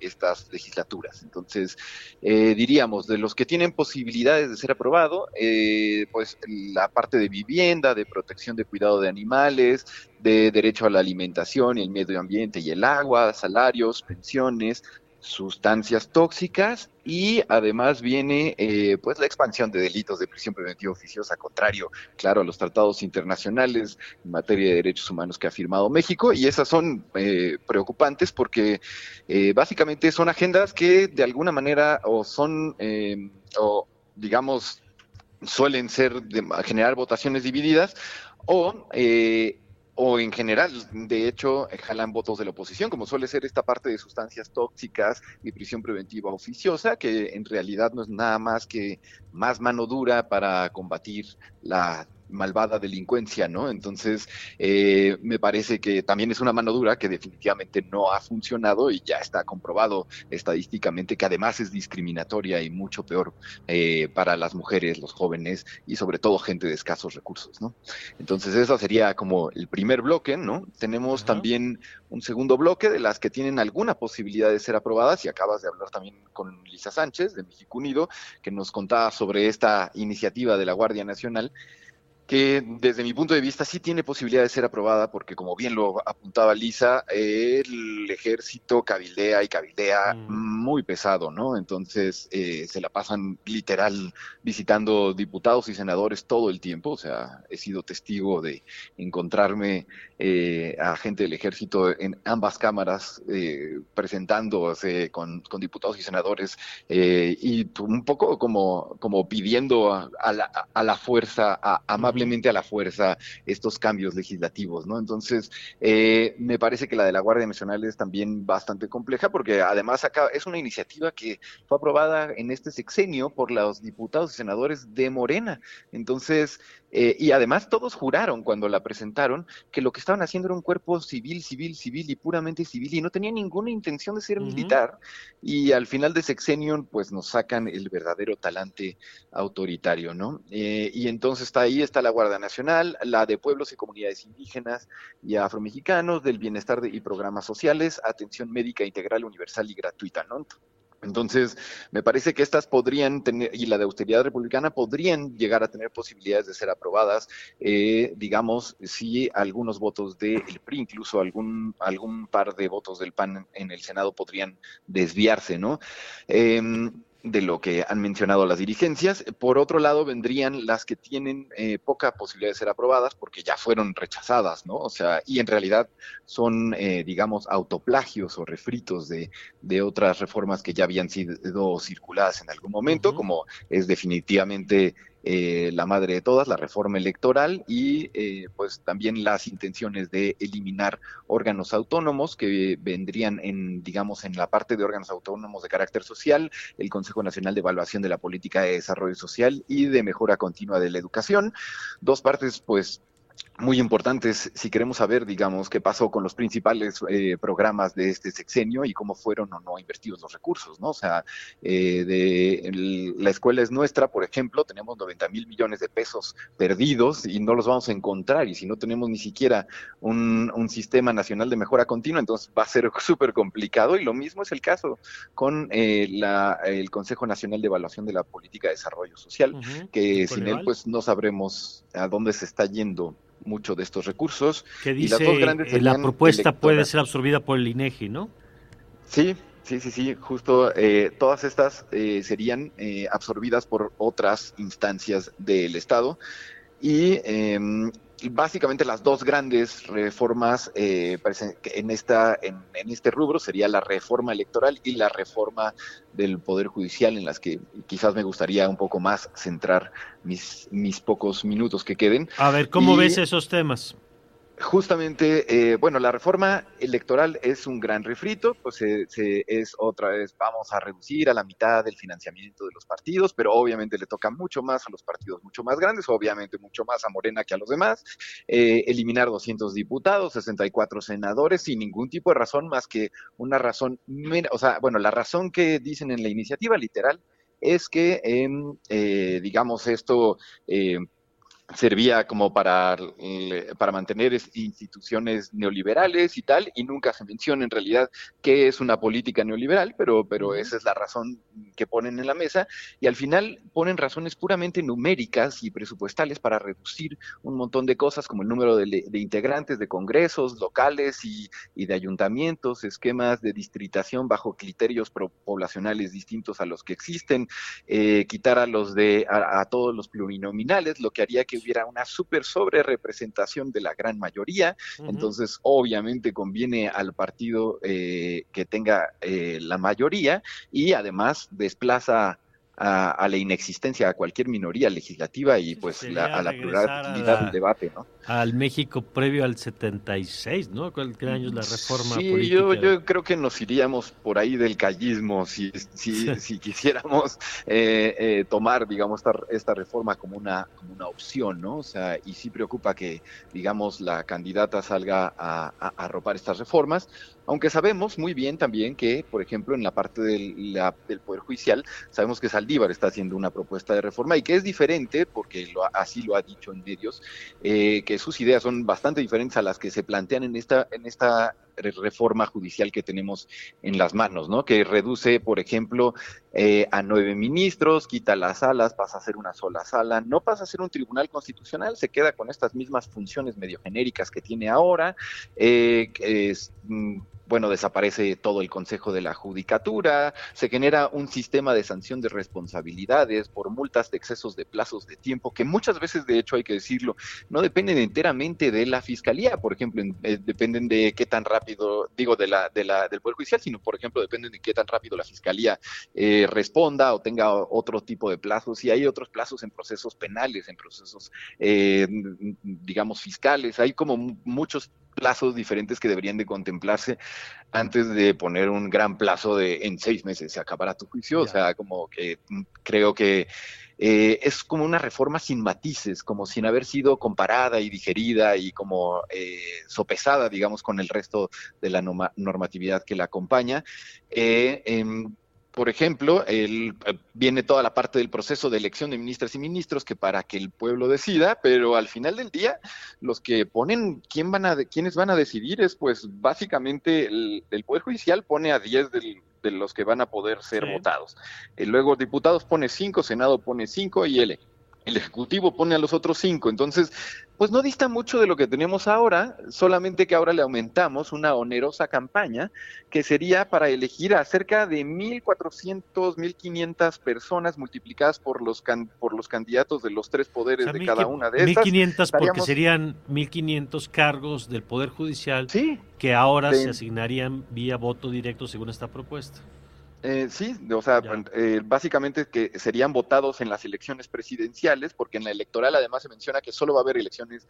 N: estas legislaturas. Entonces, eh, diríamos, de los que tienen posibilidades de ser aprobado, eh, pues la parte de vivienda, de protección de cuidado de animales, de derecho a la alimentación el medio ambiente y el agua, salarios, pensiones, sustancias tóxicas y además viene eh, pues la expansión de delitos de prisión preventiva oficiosa, contrario, claro, a los tratados internacionales en materia de derechos humanos que ha firmado México y esas son eh, preocupantes porque eh, básicamente son agendas que de alguna manera o son o digamos suelen ser de generar votaciones divididas o o en general, de hecho, jalan votos de la oposición, como suele ser esta parte de sustancias tóxicas y prisión preventiva oficiosa, que en realidad no es nada más que más mano dura para combatir la malvada delincuencia, ¿no? Entonces, eh, me parece que también es una mano dura que definitivamente no ha funcionado y ya está comprobado estadísticamente que además es discriminatoria y mucho peor eh, para las mujeres, los jóvenes y sobre todo gente de escasos recursos, ¿no? Entonces, eso sería como el primer bloque, ¿no? Tenemos también un segundo bloque de las que tienen alguna posibilidad de ser aprobadas y acabas de hablar también con Lisa Sánchez de México Unido, que nos contaba sobre esta iniciativa de la Guardia Nacional que desde mi punto de vista sí tiene posibilidad de ser aprobada porque como bien lo apuntaba Lisa, el ejército cabildea y cabildea mm. muy pesado, ¿no? Entonces eh, se la pasan literal visitando diputados y senadores todo el tiempo, o sea, he sido testigo de encontrarme eh, a gente del ejército en ambas cámaras eh, presentándose con, diputados y senadores y un poco como, como pidiendo a, la, a la fuerza, a, amable a la fuerza estos cambios legislativos, ¿no? Entonces, eh, me parece que la de la Guardia Nacional es también bastante compleja porque además acá es una iniciativa que fue aprobada en este sexenio por los diputados y senadores de Morena. Entonces, eh, y además todos juraron cuando la presentaron que lo que estaban haciendo era un cuerpo civil, civil, civil y puramente civil y no tenía ninguna intención de ser militar. Y al final de sexenio, pues nos sacan el verdadero talante autoritario, ¿no? Eh, y entonces está ahí, está la Guardia Nacional, la de pueblos y comunidades indígenas y afromexicanos, del bienestar y programas sociales, atención médica integral, universal y gratuita, ¿no? Entonces, me parece que estas podrían tener, y la de austeridad republicana, podrían llegar a tener posibilidades de ser aprobadas, eh, digamos, si algunos votos del PRI, incluso algún, algún par de votos del PAN en el Senado podrían desviarse, ¿no? Em, de lo que han mencionado las dirigencias. Por otro lado, vendrían las que tienen eh, poca posibilidad de ser aprobadas porque ya fueron rechazadas, ¿no? O sea, y en realidad son, eh, digamos, autoplagios o refritos de, de, otras reformas que ya habían sido circuladas en algún momento, como es definitivamente eh, la madre de todas, la reforma electoral y eh, pues también las intenciones de eliminar órganos autónomos que vendrían en, digamos, en la parte de órganos autónomos de carácter social, el Consejo Nacional de Evaluación de la Política de Desarrollo Social y de Mejora Continua de la Educación. Dos partes, pues, muy importantes si queremos saber, digamos, qué pasó con los principales eh, programas de este sexenio y cómo fueron o no invertidos los recursos, ¿no? O sea, eh, de la escuela es nuestra, por ejemplo, tenemos 90 mil millones de pesos perdidos y no los vamos a encontrar y si no tenemos ni siquiera un, sistema nacional de mejora continua, entonces va a ser [LAUGHS] súper complicado y lo mismo es el caso con eh, la, el Consejo Nacional de Evaluación de la Política de Desarrollo Social, que sin él pues no sabremos a dónde se está yendo mucho de estos recursos.
D: Que dice, y la propuesta puede ser absorbida por el INEGI, ¿no?
N: Sí, sí, sí, sí, justo eh, todas estas eh, serían eh, absorbidas por otras instancias del Estado y em, básicamente las dos grandes reformas eh, en, esta, en, este rubro sería la reforma electoral y la reforma del Poder Judicial, en las que quizás me gustaría un poco más centrar mis, mis pocos minutos que queden.
D: A ver, ¿cómo ves esos temas?
N: Justamente, eh, bueno, la reforma electoral es un gran refrito, pues se, es otra vez, vamos a reducir a la mitad el financiamiento de los partidos, pero obviamente le toca mucho más a los partidos mucho más grandes, obviamente mucho más a Morena que a los demás, eh, eliminar 200 diputados, 64 senadores, sin ningún tipo de razón más que una razón, o sea, bueno, la razón que dicen en la iniciativa literal es que, eh, digamos, esto servía como para, para mantener instituciones neoliberales y tal, y nunca se menciona en realidad qué es una política neoliberal, pero, pero esa es la razón que ponen en la mesa, y al final ponen razones puramente numéricas y presupuestales para reducir un montón de cosas como el número de, integrantes de congresos locales y, y, de ayuntamientos, esquemas de distritación bajo criterios poblacionales distintos a los que existen, eh, quitar a los de a, a todos los plurinominales, lo que haría que hubiera una súper sobre representación de la gran mayoría. Entonces, obviamente conviene al partido eh, que tenga eh, la mayoría y además desplaza a, la inexistencia a cualquier minoría legislativa y pues a la pluralidad del debate, ¿no?
D: Al México previo al 76, ¿no? ¿Cuál año es la reforma
N: sí, Yo, yo creo que nos iríamos por ahí del callismo si, si, [LAUGHS] si quisiéramos eh, eh, tomar, digamos, esta, esta reforma como una, como una opción, ¿no? O sea, y sí preocupa que, digamos, la candidata salga a, a, a arropar estas reformas, aunque sabemos muy bien también que, por ejemplo, en la parte del, Poder Judicial, sabemos que Saldívar está haciendo una propuesta de reforma y que es diferente, porque lo, así lo ha dicho en medios, eh, que sus ideas son bastante diferentes a las que se plantean en esta, en esta reforma judicial que tenemos en las manos, ¿no? Que reduce, por ejemplo, eh, a nueve ministros, quita las salas, pasa a ser una sola sala, no pasa a ser un tribunal constitucional, se queda con estas mismas funciones medio genéricas que tiene ahora, eh, es, mm, bueno, desaparece todo el Consejo de la Judicatura, se genera un sistema de sanción de responsabilidades por multas de excesos de plazos de tiempo, que muchas veces, de hecho, hay que decirlo, no dependen enteramente de la Fiscalía, por ejemplo, eh, dependen de qué tan rápido, digo, de la, de la, del Poder Judicial, sino, por ejemplo, dependen de qué tan rápido la Fiscalía eh, responda o tenga otro tipo de plazos, y hay otros plazos en procesos penales, en procesos, eh, digamos, fiscales, hay como muchos plazos diferentes que deberían de contemplarse antes de poner un gran plazo de en seis meses se acabará tu juicio. O sea, como que mm, creo que eh, es como una reforma sin matices, como sin haber sido comparada y digerida y como eh, sopesada, digamos, con el resto de la normatividad que la acompaña. Eh, em, por ejemplo, el, eh, viene toda la parte del proceso de elección de ministras y ministros que para que el pueblo decida, pero al final del día los que ponen quién van a quiénes van a decidir es pues básicamente el, poder judicial pone a 10 de los que van a poder ser votados. Y luego diputados pone 5, Senado pone 5 y el el Ejecutivo pone a los otros cinco. Entonces, pues no dista mucho de lo que tenemos ahora, solamente que ahora le aumentamos una onerosa campaña que sería para elegir a cerca de 1.400, 1.500 personas multiplicadas por los, por los candidatos de los tres poderes de cada una de estas.
D: 1.500 porque serían 1.500 cargos del Poder Judicial que ahora se asignarían vía voto directo según esta propuesta.
N: Eh, sí, o sea, eh, básicamente que serían votados en las elecciones presidenciales, porque en la electoral además se menciona que solo va a haber elecciones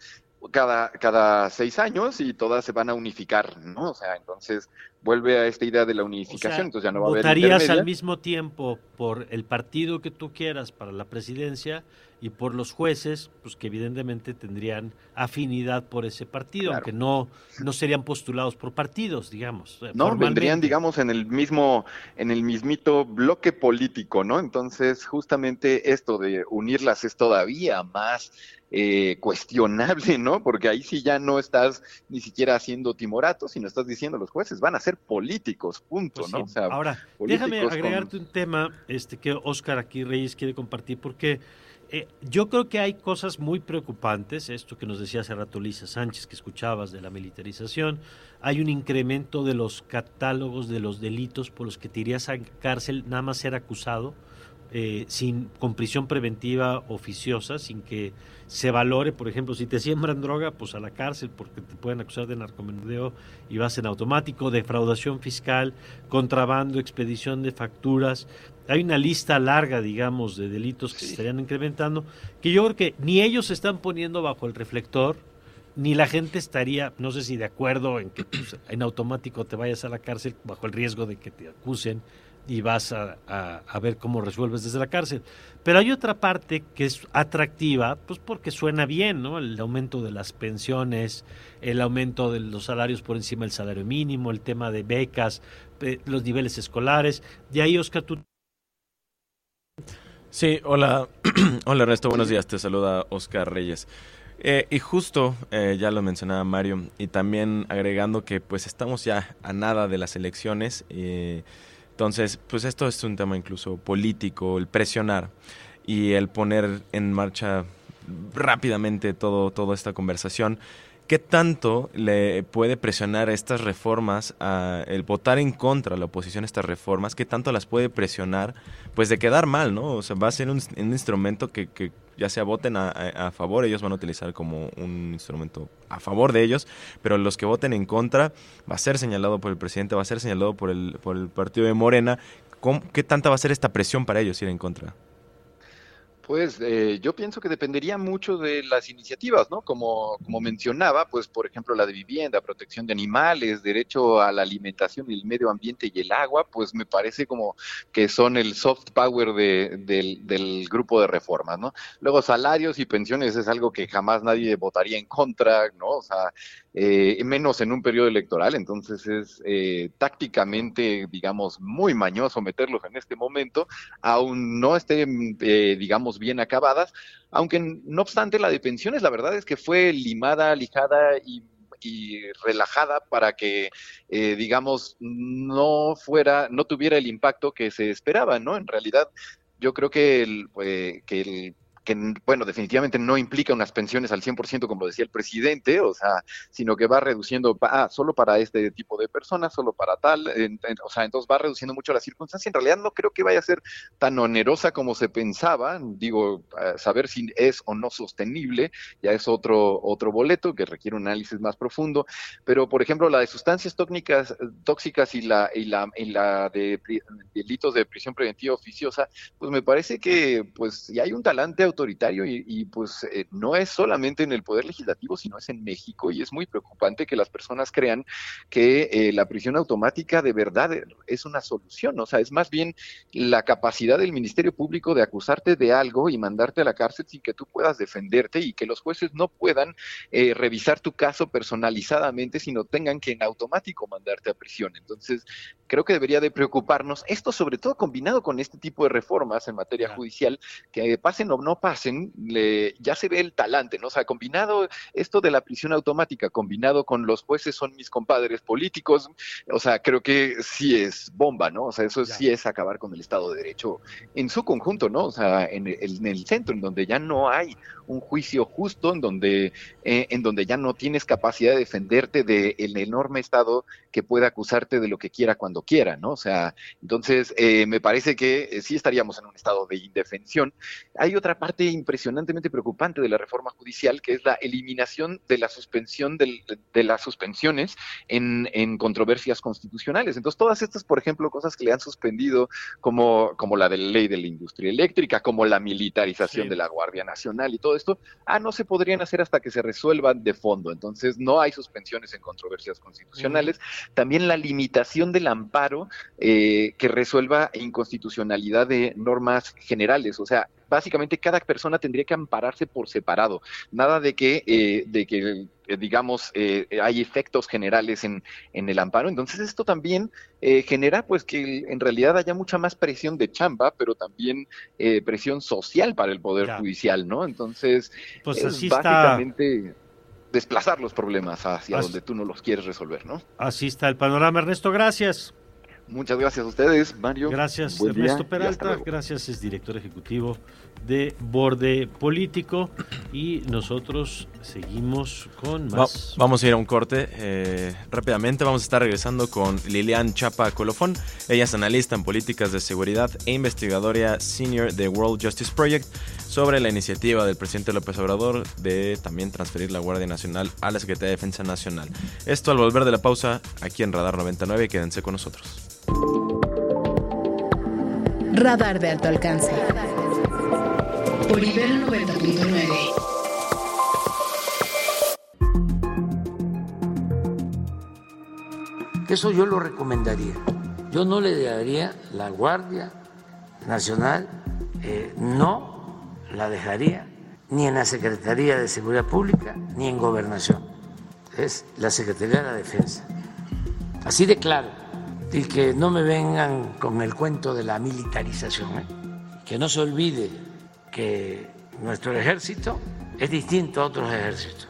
N: cada, cada seis años y todas se van a unificar, ¿no? O sea, entonces vuelve a esta idea de la unificación, entonces ya no va a haber.
D: Votarías al mismo tiempo por el partido que tú quieras para la presidencia y por los jueces, pues que evidentemente tendrían afinidad por ese partido, aunque no, no serían postulados por partidos, digamos.
N: Eh, no, vendrían, digamos, en el mismo, en el mismito bloque político, ¿no? Entonces, justamente esto de unirlas es todavía más eh, cuestionable, ¿no? Porque ahí sí ya no estás ni siquiera haciendo timorato, sino estás diciendo los jueces van a ser políticos, punto,
D: pues
N: ¿no?
D: O sea, Ahora, déjame agregarte un tema este, que Oscar aquí Reyes quiere compartir, porque eh, yo creo que hay cosas muy preocupantes, esto que nos decía hace rato Lisa Sánchez, que escuchabas de la militarización, hay un incremento de los catálogos de los delitos por los que te irías a cárcel nada más ser acusado, eh, sin con prisión preventiva oficiosa, sin que se valore, por ejemplo, si te siembran droga, pues a la cárcel porque te pueden acusar de narcomenudeo y vas en automático, defraudación fiscal, contrabando, expedición de facturas. Hay una lista larga, digamos, de delitos que se estarían incrementando, que yo creo que ni ellos se están poniendo bajo el reflector, ni la gente estaría, no sé si de acuerdo en que pues, en automático te vayas a la cárcel bajo el riesgo de que te acusen y vas a, a, ver cómo resuelves desde la cárcel. Pero hay otra parte que es atractiva, pues porque suena bien, ¿no? El aumento de las pensiones, el aumento de los salarios por encima del salario mínimo, el tema de becas, los niveles escolares. De ahí, Oscar, tú...
E: Sí, hola, [CLEARS THROAT] hola Ernesto, buenos días, te saluda Oscar Reyes. Eh, y justo, eh, ya lo mencionaba Mario, y también agregando que pues estamos ya a nada de las elecciones. Eh, entonces, pues esto es un tema incluso político, el presionar y el poner en marcha rápidamente todo, toda esta conversación. ¿Qué tanto le puede presionar estas reformas, a el votar en contra la oposición a estas reformas? ¿Qué tanto las puede presionar? Pues de quedar mal, ¿no? O sea, va a ser un, instrumento que, que, ya sea voten a, favor, ellos van a utilizar como un instrumento a favor de ellos, pero los que voten en contra va a ser señalado por el presidente, va a ser señalado por el, por el partido de Morena. ¿Qué tanta va a ser esta presión para ellos ir en contra?
N: Pues eh, yo pienso que dependería mucho de las iniciativas, ¿no? Como, como mencionaba, pues por ejemplo la de vivienda, protección de animales, derecho a la alimentación el medio ambiente y el agua, pues me parece como que son el soft power de, del, del grupo de reformas, ¿no? Luego salarios y pensiones es algo que jamás nadie votaría en contra, ¿no? O sea, eh, menos en un periodo electoral, entonces es eh, tácticamente, digamos, muy mañoso meterlos en este momento, aún no estén, eh, digamos, bien acabadas, aunque no obstante la de pensiones, la verdad es que fue limada, lijada y relajada para que, digamos, no fuera, no tuviera el impacto que se esperaba, ¿no? En realidad, yo creo que el, que el que, bueno, definitivamente no implica unas pensiones al 100%, como decía el presidente, o sea, sino que va reduciendo, ah, solo para este tipo de personas, solo para tal, o sea, entonces va reduciendo mucho la circunstancia. En realidad no creo que vaya a ser tan onerosa como se pensaba, digo, saber si es o no sostenible, ya es otro, otro boleto que requiere un análisis más profundo, pero por ejemplo, la de sustancias tóxicas, tóxicas y la, y la, y la de delitos de prisión preventiva oficiosa, pues me parece que pues ya hay un talante autoritario y, pues eh, no es solamente en el poder legislativo, sino es en México y es muy preocupante que las personas crean que eh, la prisión automática de verdad es una solución, o sea, es más bien la capacidad del Ministerio Público de acusarte de algo y mandarte a la cárcel sin que tú puedas defenderte y que los jueces no puedan eh, revisar tu caso personalizadamente, sino tengan que en automático mandarte a prisión. Entonces, creo que debería de preocuparnos esto sobre todo combinado con este tipo de reformas en materia judicial que pasen o no pasen, le, ya se ve el talante, ¿no? O sea, combinado esto de la prisión automática, combinado con los jueces son mis compadres políticos, o sea, creo que sí es bomba, ¿no? O sea, eso sí es acabar con el Estado de Derecho en su conjunto, ¿no? O sea, en el, en el centro, en donde ya no hay un juicio justo en donde, eh, en donde ya no tienes capacidad de defenderte del enorme Estado que puede acusarte de lo que quiera cuando quiera, ¿no? O sea, entonces eh, me parece que eh, sí estaríamos en un estado de indefensión. Hay otra parte impresionantemente preocupante de la reforma judicial, que es la eliminación de la suspensión de las suspensiones en, en controversias constitucionales. Entonces, todas estas, por ejemplo, cosas que le han suspendido, como, como la de la ley de la industria eléctrica, como la militarización de la Guardia Nacional y todo esto, ah, no se podrían hacer hasta que se resuelvan de fondo. Entonces, no hay suspensiones en controversias constitucionales. También la limitación del amparo eh, que resuelva inconstitucionalidad de normas generales. O sea, básicamente cada persona tendría que ampararse por separado. Nada de que, eh, de que eh, digamos, eh, hay efectos generales en, en, el amparo. Entonces esto también genera pues que en realidad haya mucha más presión de chamba, pero también presión social para el Poder Judicial, ¿no? Entonces,
D: pues así
N: básicamente... desplazar los problemas hacia donde tú no los quieres resolver, ¿no?
D: Así está el panorama. Ernesto, gracias.
N: Muchas gracias a ustedes, Mario.
D: Gracias, Ernesto Peralta. Gracias, es director ejecutivo de Borde Político. Y nosotros seguimos con más.
E: vamos a ir a un corte eh, rápidamente. Vamos a estar regresando con Lilian Chapa Colofón. Ella es analista en políticas de seguridad e investigadora senior de World Justice Project sobre la iniciativa del presidente López Obrador de también transferir la Guardia Nacional a la Secretaría de Defensa Nacional. Esto al volver de la pausa aquí en Radar 99. Quédense con nosotros.
A: Radar de alto alcance. Por Ibero 90.9.
O: Eso yo lo recomendaría. Yo no le daría la Guardia Nacional, eh, no la dejaría ni en la Secretaría de Seguridad Pública ni en Gobernación. Es la Secretaría de la Defensa. Así de claro y que no me vengan con el cuento de la militarización, ¿eh? que no se olvide que nuestro ejército es distinto a otros ejércitos.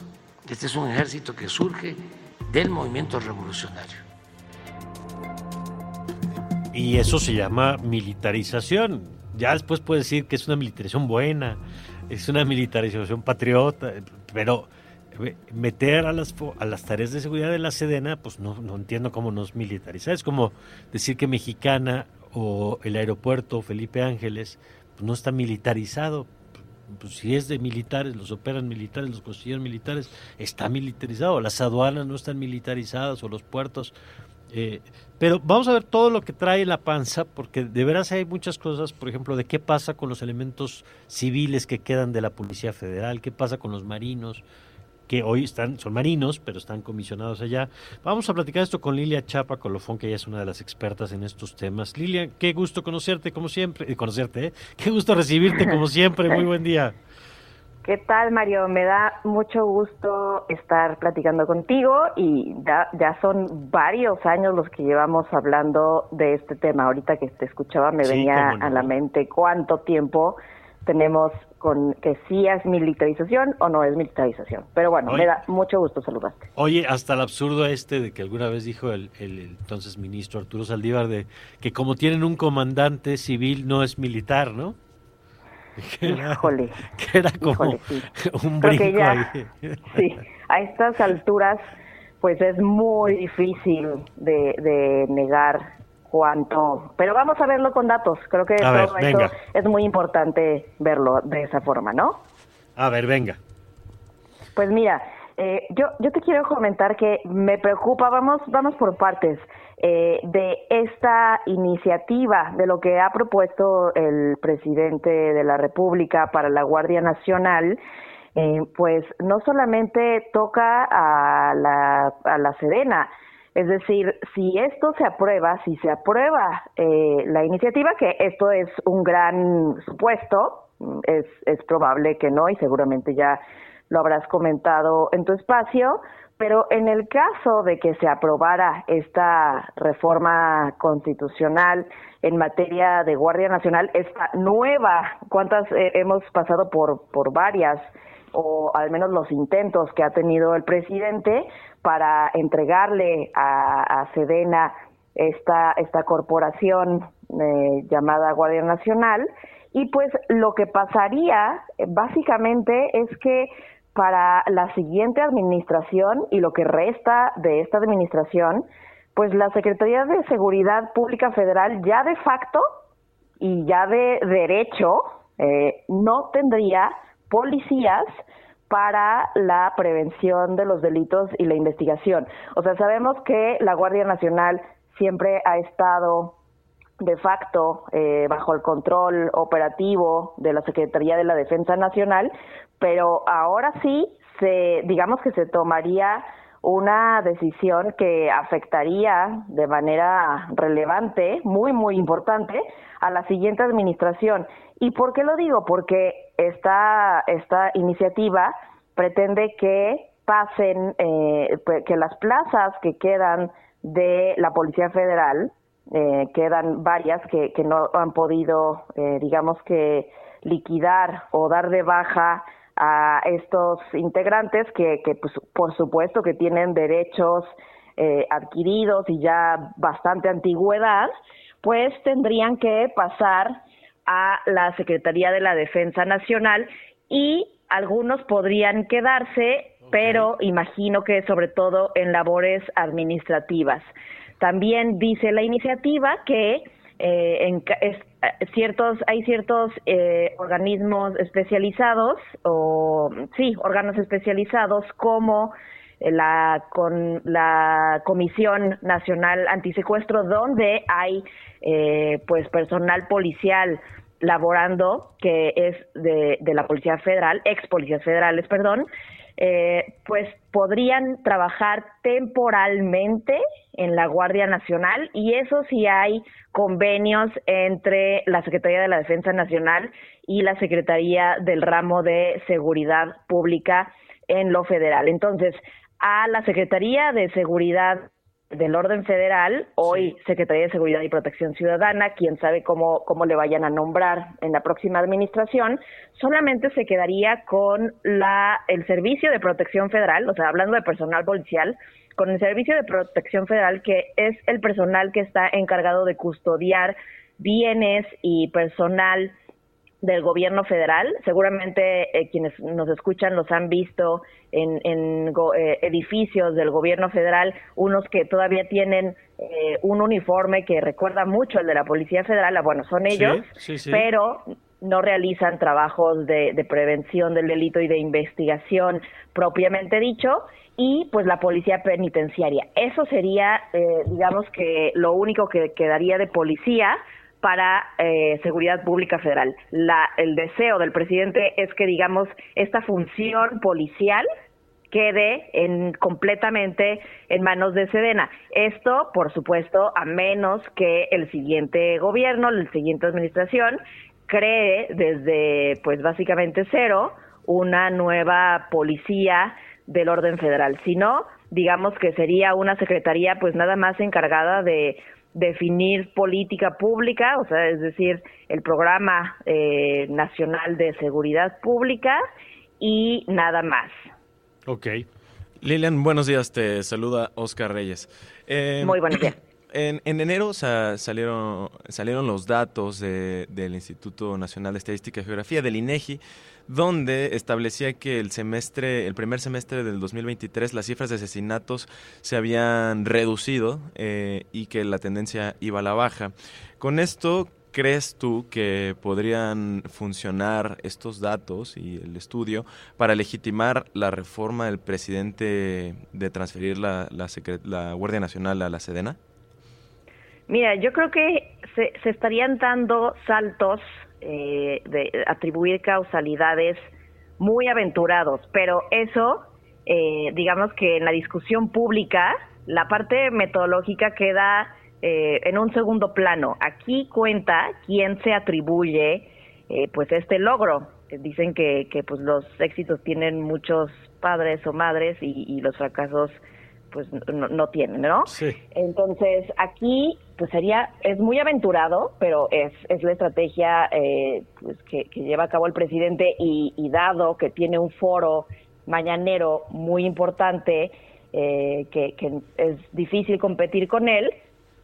O: Este es un ejército que surge del movimiento revolucionario.
D: Y eso se llama militarización. Ya después puede decir que es una militarización buena, es una militarización patriota, pero meter a las, a las tareas de seguridad de la Sedena, pues no, no entiendo cómo nos militariza. Es como decir que Mexicana o el aeropuerto Felipe Ángeles pues no está militarizado. Pues si es de militares, los operan militares, los construyen militares, está militarizado. Las aduanas no están militarizadas o los puertos. Eh, pero vamos a ver todo lo que trae la panza, porque de veras hay muchas cosas, por ejemplo, de qué pasa con los elementos civiles que quedan de la Policía Federal, qué pasa con los marinos, que hoy están, son marinos, pero están comisionados allá. Vamos a platicar esto con Lilia Chapa Colofón, que ella es una de las expertas en estos temas. Lilia, qué gusto conocerte como siempre, y eh, conocerte, ¿eh? qué gusto recibirte como siempre, muy buen día. [LAUGHS]
P: ¿Qué tal, Mario? Me da mucho gusto estar platicando contigo y ya, ya son varios años los que llevamos hablando de este tema. Ahorita que te escuchaba me venía a la mente cuánto tiempo tenemos con que sí es militarización o no es militarización. Pero bueno, me da mucho gusto saludarte.
D: Oye, hasta el absurdo este de que alguna vez dijo el, entonces ministro Arturo Saldívar de que como tienen un comandante civil no es militar, ¿no? [LAUGHS]
P: híjole.
D: Que era como [LAUGHS] un brinco ahí. [LAUGHS]
P: Sí, a estas alturas pues es muy difícil de, de negar cuánto, pero vamos a verlo con datos. Creo que todo es muy importante verlo de esa forma, ¿no?
D: A ver, venga.
P: Pues mira, eh, yo, yo te quiero comentar que me preocupa, vamos, vamos por partes, eh, de esta iniciativa, de lo que ha propuesto el presidente de la República para la Guardia Nacional, eh, pues no solamente toca a la, a la Serena, es decir, si esto se aprueba, si se aprueba eh, la iniciativa, que esto es un gran supuesto, es, es probable que no y seguramente ya lo habrás comentado en tu espacio, pero en el caso de que se aprobara esta reforma constitucional en materia de Guardia Nacional, esta nueva, ¿cuántas eh, hemos pasado por, por varias? o al menos los intentos que ha tenido el presidente para entregarle a, Sedena esta, esta corporación eh, llamada Guardia Nacional. Y pues lo que pasaría eh, básicamente es que para la siguiente administración y lo que resta de esta administración, pues la Secretaría de Seguridad Pública Federal ya de facto y ya de derecho eh, no tendría policías para la prevención de los delitos y la investigación. O sea, sabemos que la Guardia Nacional siempre ha estado de facto eh, bajo el control operativo de la Secretaría de la Defensa Nacional, pero ahora sí se digamos que se tomaría una decisión que afectaría de manera relevante, muy muy importante a la siguiente administración. ¿Y por qué lo digo? Porque esta esta iniciativa pretende que pasen, eh, que las plazas que quedan de la Policía Federal, eh, quedan varias que, que no han podido, eh, digamos que, liquidar o dar de baja a estos integrantes que, que pues, por supuesto que tienen derechos eh, adquiridos y ya bastante antigüedad, pues tendrían que pasar a la Secretaría de la Defensa Nacional y algunos podrían quedarse, pero imagino que sobre todo en labores administrativas. También dice la iniciativa que eh, en, ciertos hay ciertos eh, organismos especializados o sí órganos especializados como la con la Comisión Nacional Antisecuestro donde hay eh, pues personal policial laborando, que es de, de la Policía Federal, ex policías federales, perdón, eh, pues podrían trabajar temporalmente en la Guardia Nacional y eso sí hay convenios entre la Secretaría de la Defensa Nacional y la Secretaría del Ramo de Seguridad Pública en lo federal. Entonces, a la Secretaría de Seguridad del orden federal, hoy Secretaría de Seguridad y Protección Ciudadana, quién sabe cómo, cómo le vayan a nombrar en la próxima administración, solamente se quedaría con la, el Servicio de Protección Federal, o sea, hablando de personal policial, con el Servicio de Protección Federal, que es el personal que está encargado de custodiar bienes y personal del gobierno federal. Seguramente eh, quienes nos escuchan los han visto en, eh, edificios del gobierno federal, unos que todavía tienen eh, un uniforme que recuerda mucho el de la Policía Federal. Ah, bueno, son ellos, pero no realizan trabajos de, prevención del delito y de investigación propiamente dicho y pues la policía penitenciaria. Eso sería, digamos que lo único que quedaría de policía para eh, seguridad pública federal. La, el deseo del presidente es que, digamos, esta función policial quede en, completamente en manos de Sedena. Esto, por supuesto, a menos que el siguiente gobierno, la siguiente administración, cree desde, pues básicamente cero, una nueva policía del orden federal. Si no, digamos que sería una secretaría, pues nada más encargada de definir política pública, o sea, es decir, el programa eh, nacional de seguridad pública y nada más.
E: Ok. Lilian, buenos días, te saluda Oscar Reyes.
P: Eh, Muy buenos días.
E: En, enero salieron, salieron los datos del Instituto Nacional de Estadística y Geografía, del INEGI, donde establecía que el semestre, el primer semestre del 2023, las cifras de asesinatos se habían reducido eh, y que la tendencia iba a la baja. Con esto, ¿crees tú que podrían funcionar estos datos y el estudio para legitimar la reforma del presidente de transferir la, la Guardia Nacional a la Sedena?
P: Mira, yo creo que se, se estarían dando saltos eh, de atribuir causalidades muy aventurados, pero eso, eh, digamos que en la discusión pública, la parte metodológica queda eh, en un segundo plano. Aquí cuenta quién se atribuye eh, pues este logro. Dicen que, que pues los éxitos tienen muchos padres o madres y, y los fracasos pues no, no tienen, ¿no?
D: Sí.
P: Entonces, aquí pues sería, es muy aventurado, pero es, es la estrategia eh, pues, que, lleva a cabo el presidente y, dado que tiene un foro mañanero muy importante, eh, que, que es difícil competir con él,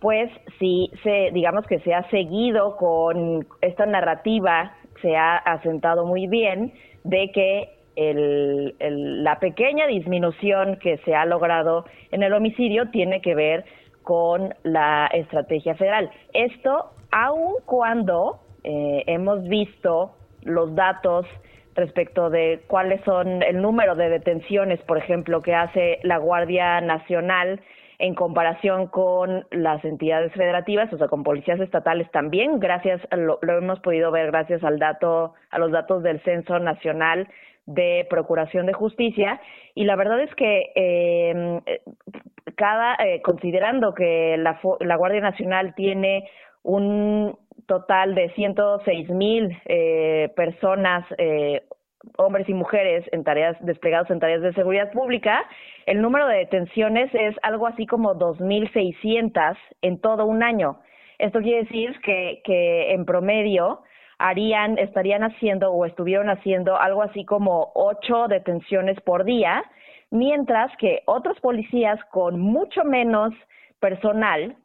P: pues sí se digamos que se ha seguido con esta narrativa se ha asentado muy bien de que la pequeña disminución que se ha logrado en el homicidio tiene que ver con la estrategia federal. Esto aun cuando eh, hemos visto los datos respecto de cuáles son el número de detenciones, por ejemplo, que hace la Guardia Nacional en comparación con las entidades federativas, o sea, con policías estatales también, gracias, lo, lo hemos podido ver gracias al dato, a los datos del Censo Nacional de Procuración de Justicia, y la verdad es que eh, cada, eh, considerando que la, Guardia Nacional tiene un total de 106 mil eh, personas, eh, hombres y mujeres, en tareas desplegados en tareas de seguridad pública, el número de detenciones es algo así como 2.600 en todo un año. Esto quiere decir que, que en promedio harían, estarían haciendo o estuvieron haciendo algo así como ocho detenciones por día, mientras que otros policías con mucho menos personal,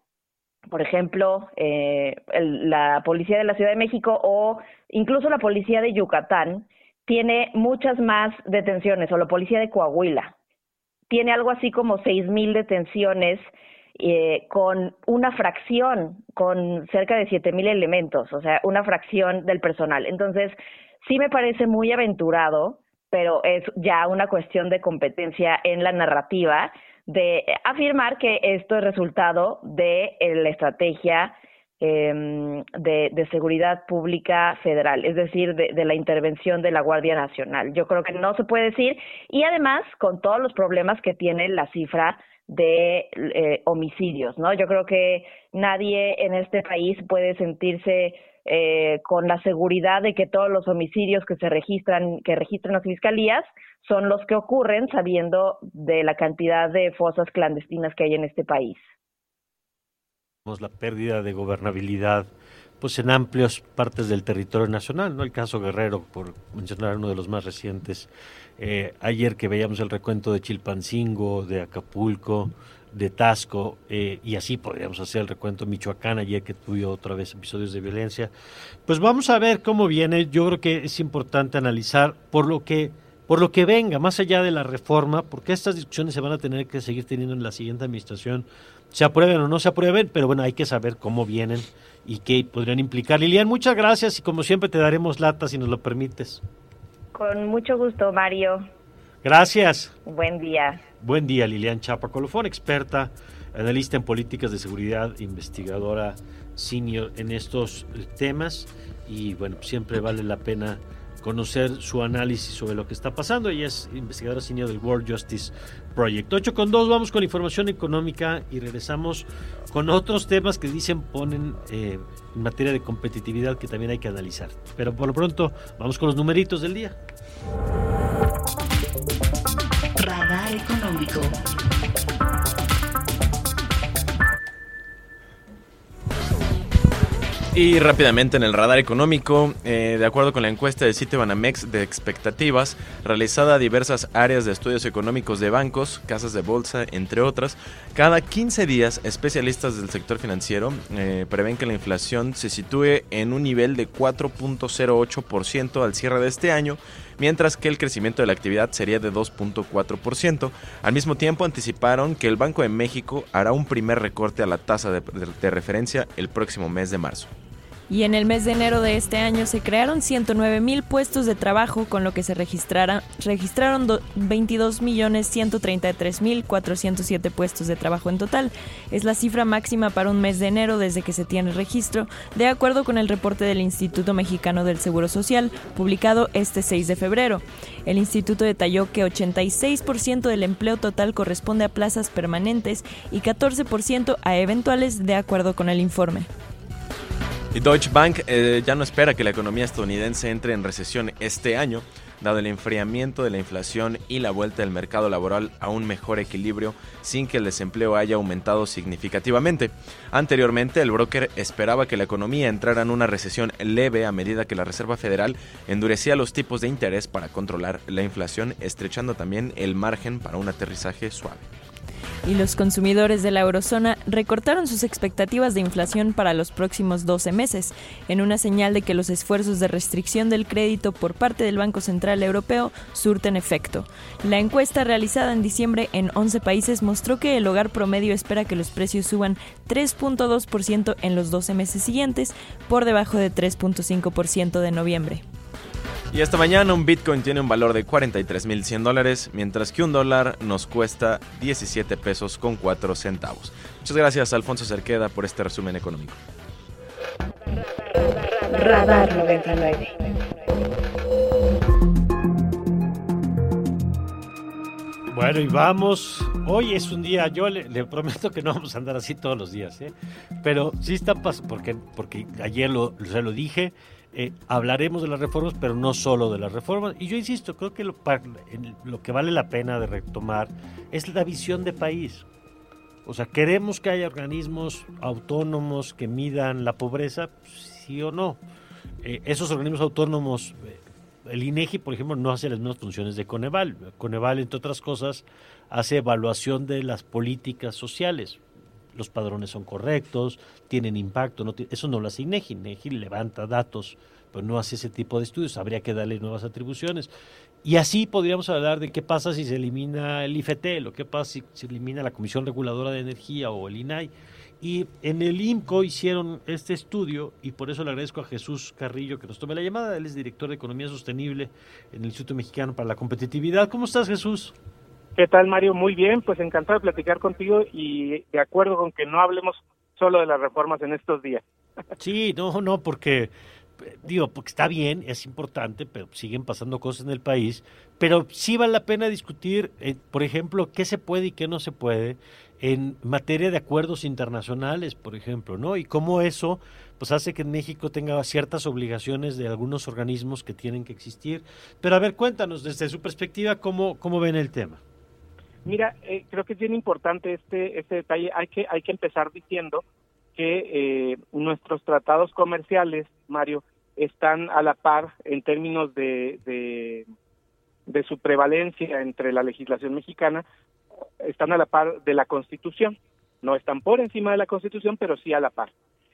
P: por ejemplo, eh, la policía de la Ciudad de México o incluso la policía de Yucatán, tiene muchas más detenciones, o la policía de Coahuila, tiene algo así como seis mil detenciones eh, con una fracción, con cerca de siete mil elementos, o sea, una fracción del personal. Entonces, sí me parece muy aventurado pero es ya una cuestión de competencia en la narrativa de afirmar que esto es resultado de eh, la estrategia em, de, seguridad pública federal, es decir, de, la intervención de la Guardia Nacional. Yo creo que no se puede decir y además con todos los problemas que tiene la cifra de eh, homicidios, ¿no? Yo creo que nadie en este país puede sentirse eh, con la seguridad de que todos los homicidios que se registran, que registran las fiscalías, son los que ocurren sabiendo de la cantidad de fosas clandestinas que hay en este país.
D: La pérdida de gobernabilidad pues en amplias partes del territorio nacional, ¿no? El caso Guerrero, por mencionar uno de los más recientes. Eh, ayer que veíamos el recuento de Chilpancingo, de Acapulco, de Tasco, eh, y así podríamos hacer el recuento Michoacán, ayer que tuvo otra vez episodios de violencia. Pues vamos a ver cómo viene. Yo creo que es importante analizar por lo que por lo que venga, más allá de la reforma, porque estas discusiones se van a tener que seguir teniendo en la siguiente administración, se aprueben o no se aprueben, pero bueno, hay que saber cómo vienen y qué podrían implicar. Lilian, muchas gracias y como siempre te daremos lata si nos lo permites.
P: Con mucho gusto, Mario.
D: Gracias.
P: Buen día.
D: Buen día, Lilian Chapa Colofón, experta, analista en políticas de seguridad, investigadora senior en estos temas y bueno, siempre vale la pena conocer su análisis sobre lo que está pasando. Ella es investigadora senior del World Justice Project. 8 con 2, vamos con información económica y regresamos con otros temas que dicen ponen eh, en materia de competitividad que también hay que analizar. Pero por lo pronto, vamos con los numeritos del día.
A: Radar Económico.
E: Y rápidamente en el radar económico, eh, de acuerdo con la encuesta del sitio Banamex de expectativas, realizada a diversas áreas de estudios económicos de bancos, casas de bolsa, entre otras, cada 15 días especialistas del sector financiero eh, prevén que la inflación se sitúe en un nivel de 4.08% al cierre de este año, mientras que el crecimiento de la actividad sería de 2.4%. Al mismo tiempo anticiparon que el Banco de México hará un primer recorte a la tasa de referencia el próximo mes de marzo
F: y en el mes de enero de este año se crearon 109 mil puestos de trabajo, con lo que se registraron 22 millones 133 mil 407 puestos de trabajo en total. Es la cifra máxima para un mes de enero desde que se tiene registro, de acuerdo con el reporte del Instituto Mexicano del Seguro Social, publicado este 6 de febrero. El instituto detalló que 86% del empleo total corresponde a plazas permanentes y 14% a eventuales, de acuerdo con el informe.
E: Y Deutsche Bank eh, ya no espera que la economía estadounidense entre en recesión este año, dado el enfriamiento de la inflación y la vuelta del mercado laboral a un mejor equilibrio sin que el desempleo haya aumentado significativamente. Anteriormente, el broker esperaba que la economía entrara en una recesión leve a medida que la Reserva Federal endurecía los tipos de interés para controlar la inflación, estrechando también el margen para un aterrizaje suave.
F: Y los consumidores de la eurozona recortaron sus expectativas de inflación para los próximos 12 meses, en una señal de que los esfuerzos de restricción del crédito por parte del Banco Central Europeo surten efecto. La encuesta realizada en diciembre en 11 países mostró que el hogar promedio espera que los precios suban 3.2% en los 12 meses siguientes, por debajo de 3.5% de noviembre.
E: Y esta mañana un Bitcoin tiene un valor de 43.100 dólares, mientras que un dólar nos cuesta 17 pesos con 4 centavos. Muchas gracias Alfonso Cerqueda por este resumen económico.
A: Radar 99.
D: Bueno, y vamos. Hoy es un día, yo le, le prometo que no vamos a andar así todos los días, ¿eh? pero sí está pasando, porque, porque ayer lo, se lo dije, eh, hablaremos de las reformas, pero no solo de las reformas. Y yo insisto, creo que lo, que vale la pena de retomar es la visión de país. O sea, ¿queremos que haya organismos autónomos que midan la pobreza? Sí o no. Eh, esos organismos autónomos, eh, el INEGI, por ejemplo, no hace las mismas funciones de Coneval. Coneval, entre otras cosas, hace evaluación de las políticas sociales. Los padrones son correctos, tienen impacto, no eso no lo hace INEGI. INEGI levanta datos, pero no hace ese tipo de estudios. Habría que darle nuevas atribuciones. Y así podríamos hablar de qué pasa si se elimina el IFT, lo que pasa si se elimina la Comisión Reguladora de Energía o el INAI. Y en el IMCO hicieron este estudio y por eso le agradezco a Jesús Carrillo que nos tome la llamada. Él es director de Economía Sostenible en el Instituto Mexicano para la Competitividad. ¿Cómo estás, Jesús?
Q: ¿Qué tal, Mario? Muy bien, pues encantado de platicar contigo y de acuerdo con que no hablemos solo de las reformas en estos días. [LAUGHS]
D: Sí, no, no, porque digo, porque está bien, es importante, pero siguen pasando cosas en el país, pero sí vale la pena discutir, eh, por ejemplo, qué se puede y qué no se puede en materia de acuerdos internacionales, por ejemplo, ¿no? Y cómo eso pues hace que México tenga ciertas obligaciones de algunos organismos que tienen que existir. Pero a ver, cuéntanos desde su perspectiva cómo, cómo ven el tema.
Q: Mira, eh, creo que es bien importante este, este detalle. Hay que, hay que empezar diciendo que eh, nuestros tratados comerciales, Mario, están a la par en términos de, de, de, su prevalencia entre la legislación mexicana, están a la par de la Constitución. No están por encima de la Constitución, pero sí a la par.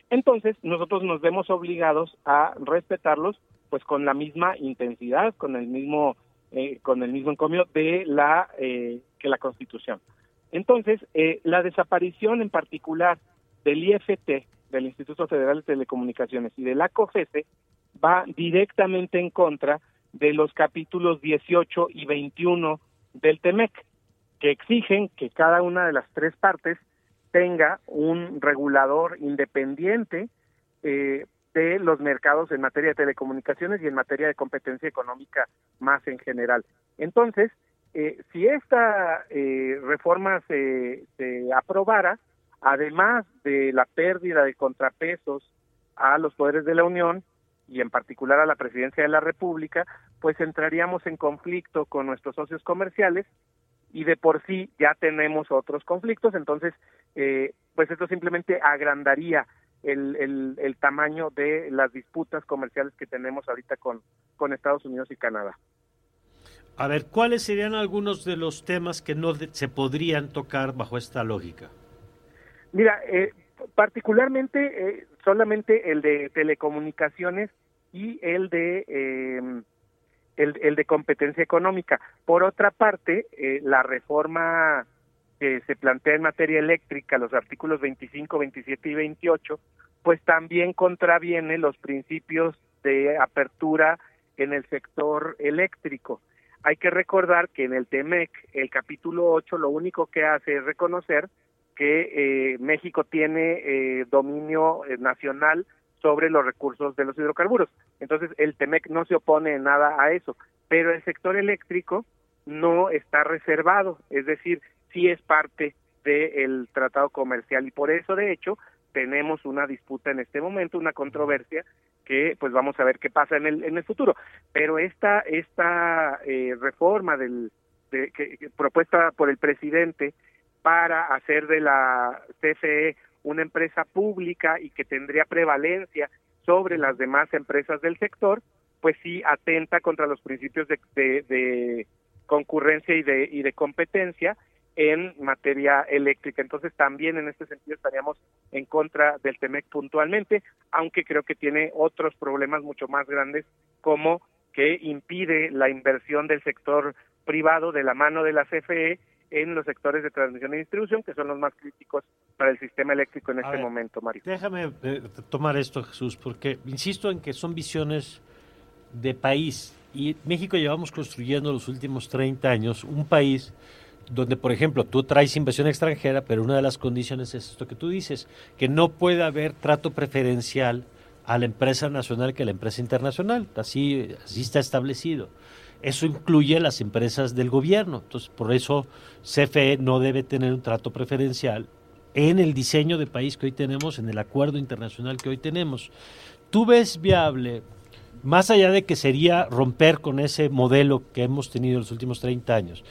Q: Entonces, nosotros nos vemos obligados a respetarlos, pues con la misma intensidad, con el mismo, eh, con el mismo encomio de la eh, que la Constitución. Entonces, eh, la desaparición en particular del IFT, del Instituto Federal de Telecomunicaciones y de la COFESE va directamente en contra de los capítulos 18 y 21 del TEMEC, que exigen que cada una de las tres partes tenga un regulador independiente eh, de los mercados en materia de telecomunicaciones y en materia de competencia económica más en general. Entonces, eh, si esta eh, reforma se, se aprobara, además de la pérdida de contrapesos a los poderes de la Unión y en particular a la presidencia de la República, pues entraríamos en conflicto con nuestros socios comerciales y de por sí ya tenemos otros conflictos, entonces eh, pues esto simplemente agrandaría el, el, el, tamaño de las disputas comerciales que tenemos ahorita con, con Estados Unidos y Canadá.
D: A ver, ¿cuáles serían algunos de los temas que no se podrían tocar bajo esta lógica?
Q: Mira, eh, particularmente eh, solamente el de telecomunicaciones y el de eh, el, el, de competencia económica. Por otra parte, la reforma que se plantea en materia eléctrica, los artículos 25, 27 y 28, pues también contraviene los principios de apertura en el sector eléctrico. Hay que recordar que en el TEMEC, el capítulo 8, lo único que hace es reconocer que eh, México tiene eh, dominio eh, nacional sobre los recursos de los hidrocarburos. Entonces, el TEMEC no se opone nada a eso, pero el sector eléctrico no está reservado, es decir, sí es parte del tratado comercial y por eso, de hecho, tenemos una disputa en este momento, una controversia que pues vamos a ver qué pasa en el en el futuro. Pero esta esta eh, reforma del de, que, propuesta por el presidente para hacer de la CFE una empresa pública y que tendría prevalencia sobre las demás empresas del sector, pues sí atenta contra los principios de, de, de concurrencia y de, y de competencia en materia eléctrica. Entonces también en este sentido estaríamos en contra del TEMEC puntualmente, aunque creo que tiene otros problemas mucho más grandes como que impide la inversión del sector privado de la mano de la CFE en los sectores de transmisión y distribución, que son los más críticos para el sistema eléctrico en este momento, Mario.
D: Déjame eh, tomar esto, Jesús, porque insisto en que son visiones de país y México llevamos construyendo los últimos 30 años un país donde, por ejemplo, tú traes inversión extranjera, pero una de las condiciones es esto que tú dices, que no puede haber trato preferencial a la empresa nacional que a la empresa internacional. Así, así está establecido. Eso incluye las empresas del gobierno. Entonces, por eso CFE no debe tener un trato preferencial en el diseño de país que hoy tenemos, en el acuerdo internacional que hoy tenemos. ¿Tú ves viable, más allá de que sería romper con ese modelo que hemos tenido en los últimos 30 años,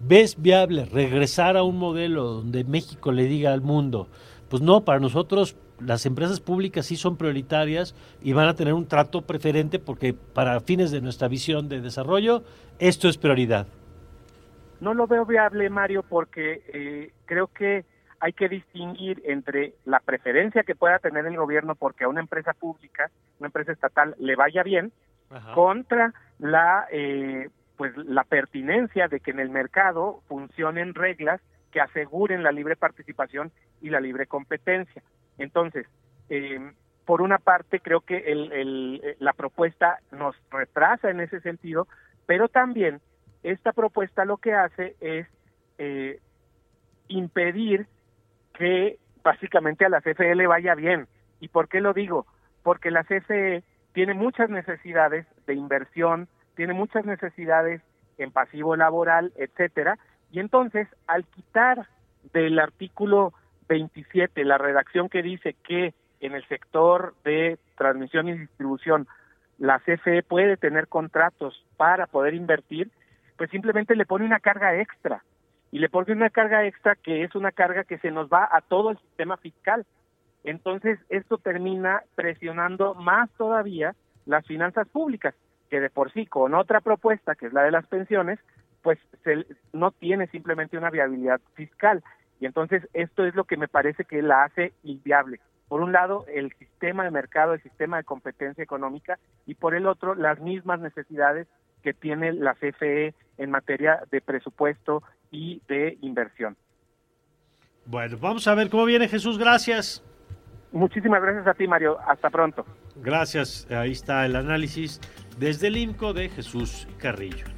D: ves viable regresar a un modelo donde México le diga al mundo, pues no, para nosotros las empresas públicas sí son prioritarias y van a tener un trato preferente porque para fines de nuestra visión de desarrollo, esto es prioridad.
Q: No lo veo viable, Mario, porque eh, creo que hay que distinguir entre la preferencia que pueda tener el gobierno porque a una empresa pública, una empresa estatal, le vaya bien, contra la eh, pues la pertinencia de que en el mercado funcionen reglas que aseguren la libre participación y la libre competencia. Entonces, eh, por una parte, creo que el, eh, la propuesta nos retrasa en ese sentido, pero también esta propuesta lo que hace es eh, impedir que básicamente a la CFE le vaya bien. ¿Y por qué lo digo? Porque la CFE tiene muchas necesidades de inversión, tiene muchas necesidades en pasivo laboral, etcétera, y entonces al quitar del artículo 27, la redacción que dice que en el sector de transmisión y distribución la CFE puede tener contratos para poder invertir, pues simplemente le pone una carga extra. Y le pone una carga extra que es una carga que se nos va a todo el sistema fiscal. Entonces, esto termina presionando más todavía las finanzas públicas, que de por sí con otra propuesta, que es la de las pensiones, pues se, no tiene simplemente una viabilidad fiscal. Y entonces esto es lo que me parece que la hace inviable. Por un lado, el sistema de mercado, el sistema de competencia económica, y por el otro, las mismas necesidades que tiene la CFE en materia de presupuesto y de inversión.
D: Bueno, vamos a ver cómo viene Jesús. Gracias.
Q: Muchísimas gracias a ti, Mario. Hasta pronto.
D: Gracias. Ahí está el análisis desde el INCO de Jesús Carrillo.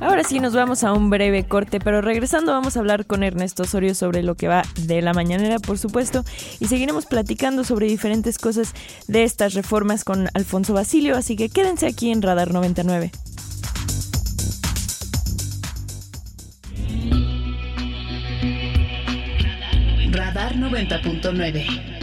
F: Ahora sí nos vamos a un breve corte, pero regresando vamos a hablar con Ernesto Osorio sobre lo que va de la mañanera, por supuesto, y seguiremos platicando sobre diferentes cosas de estas reformas con Alfonso Basilio, así que quédense aquí en Radar 99.
A: Radar 90.9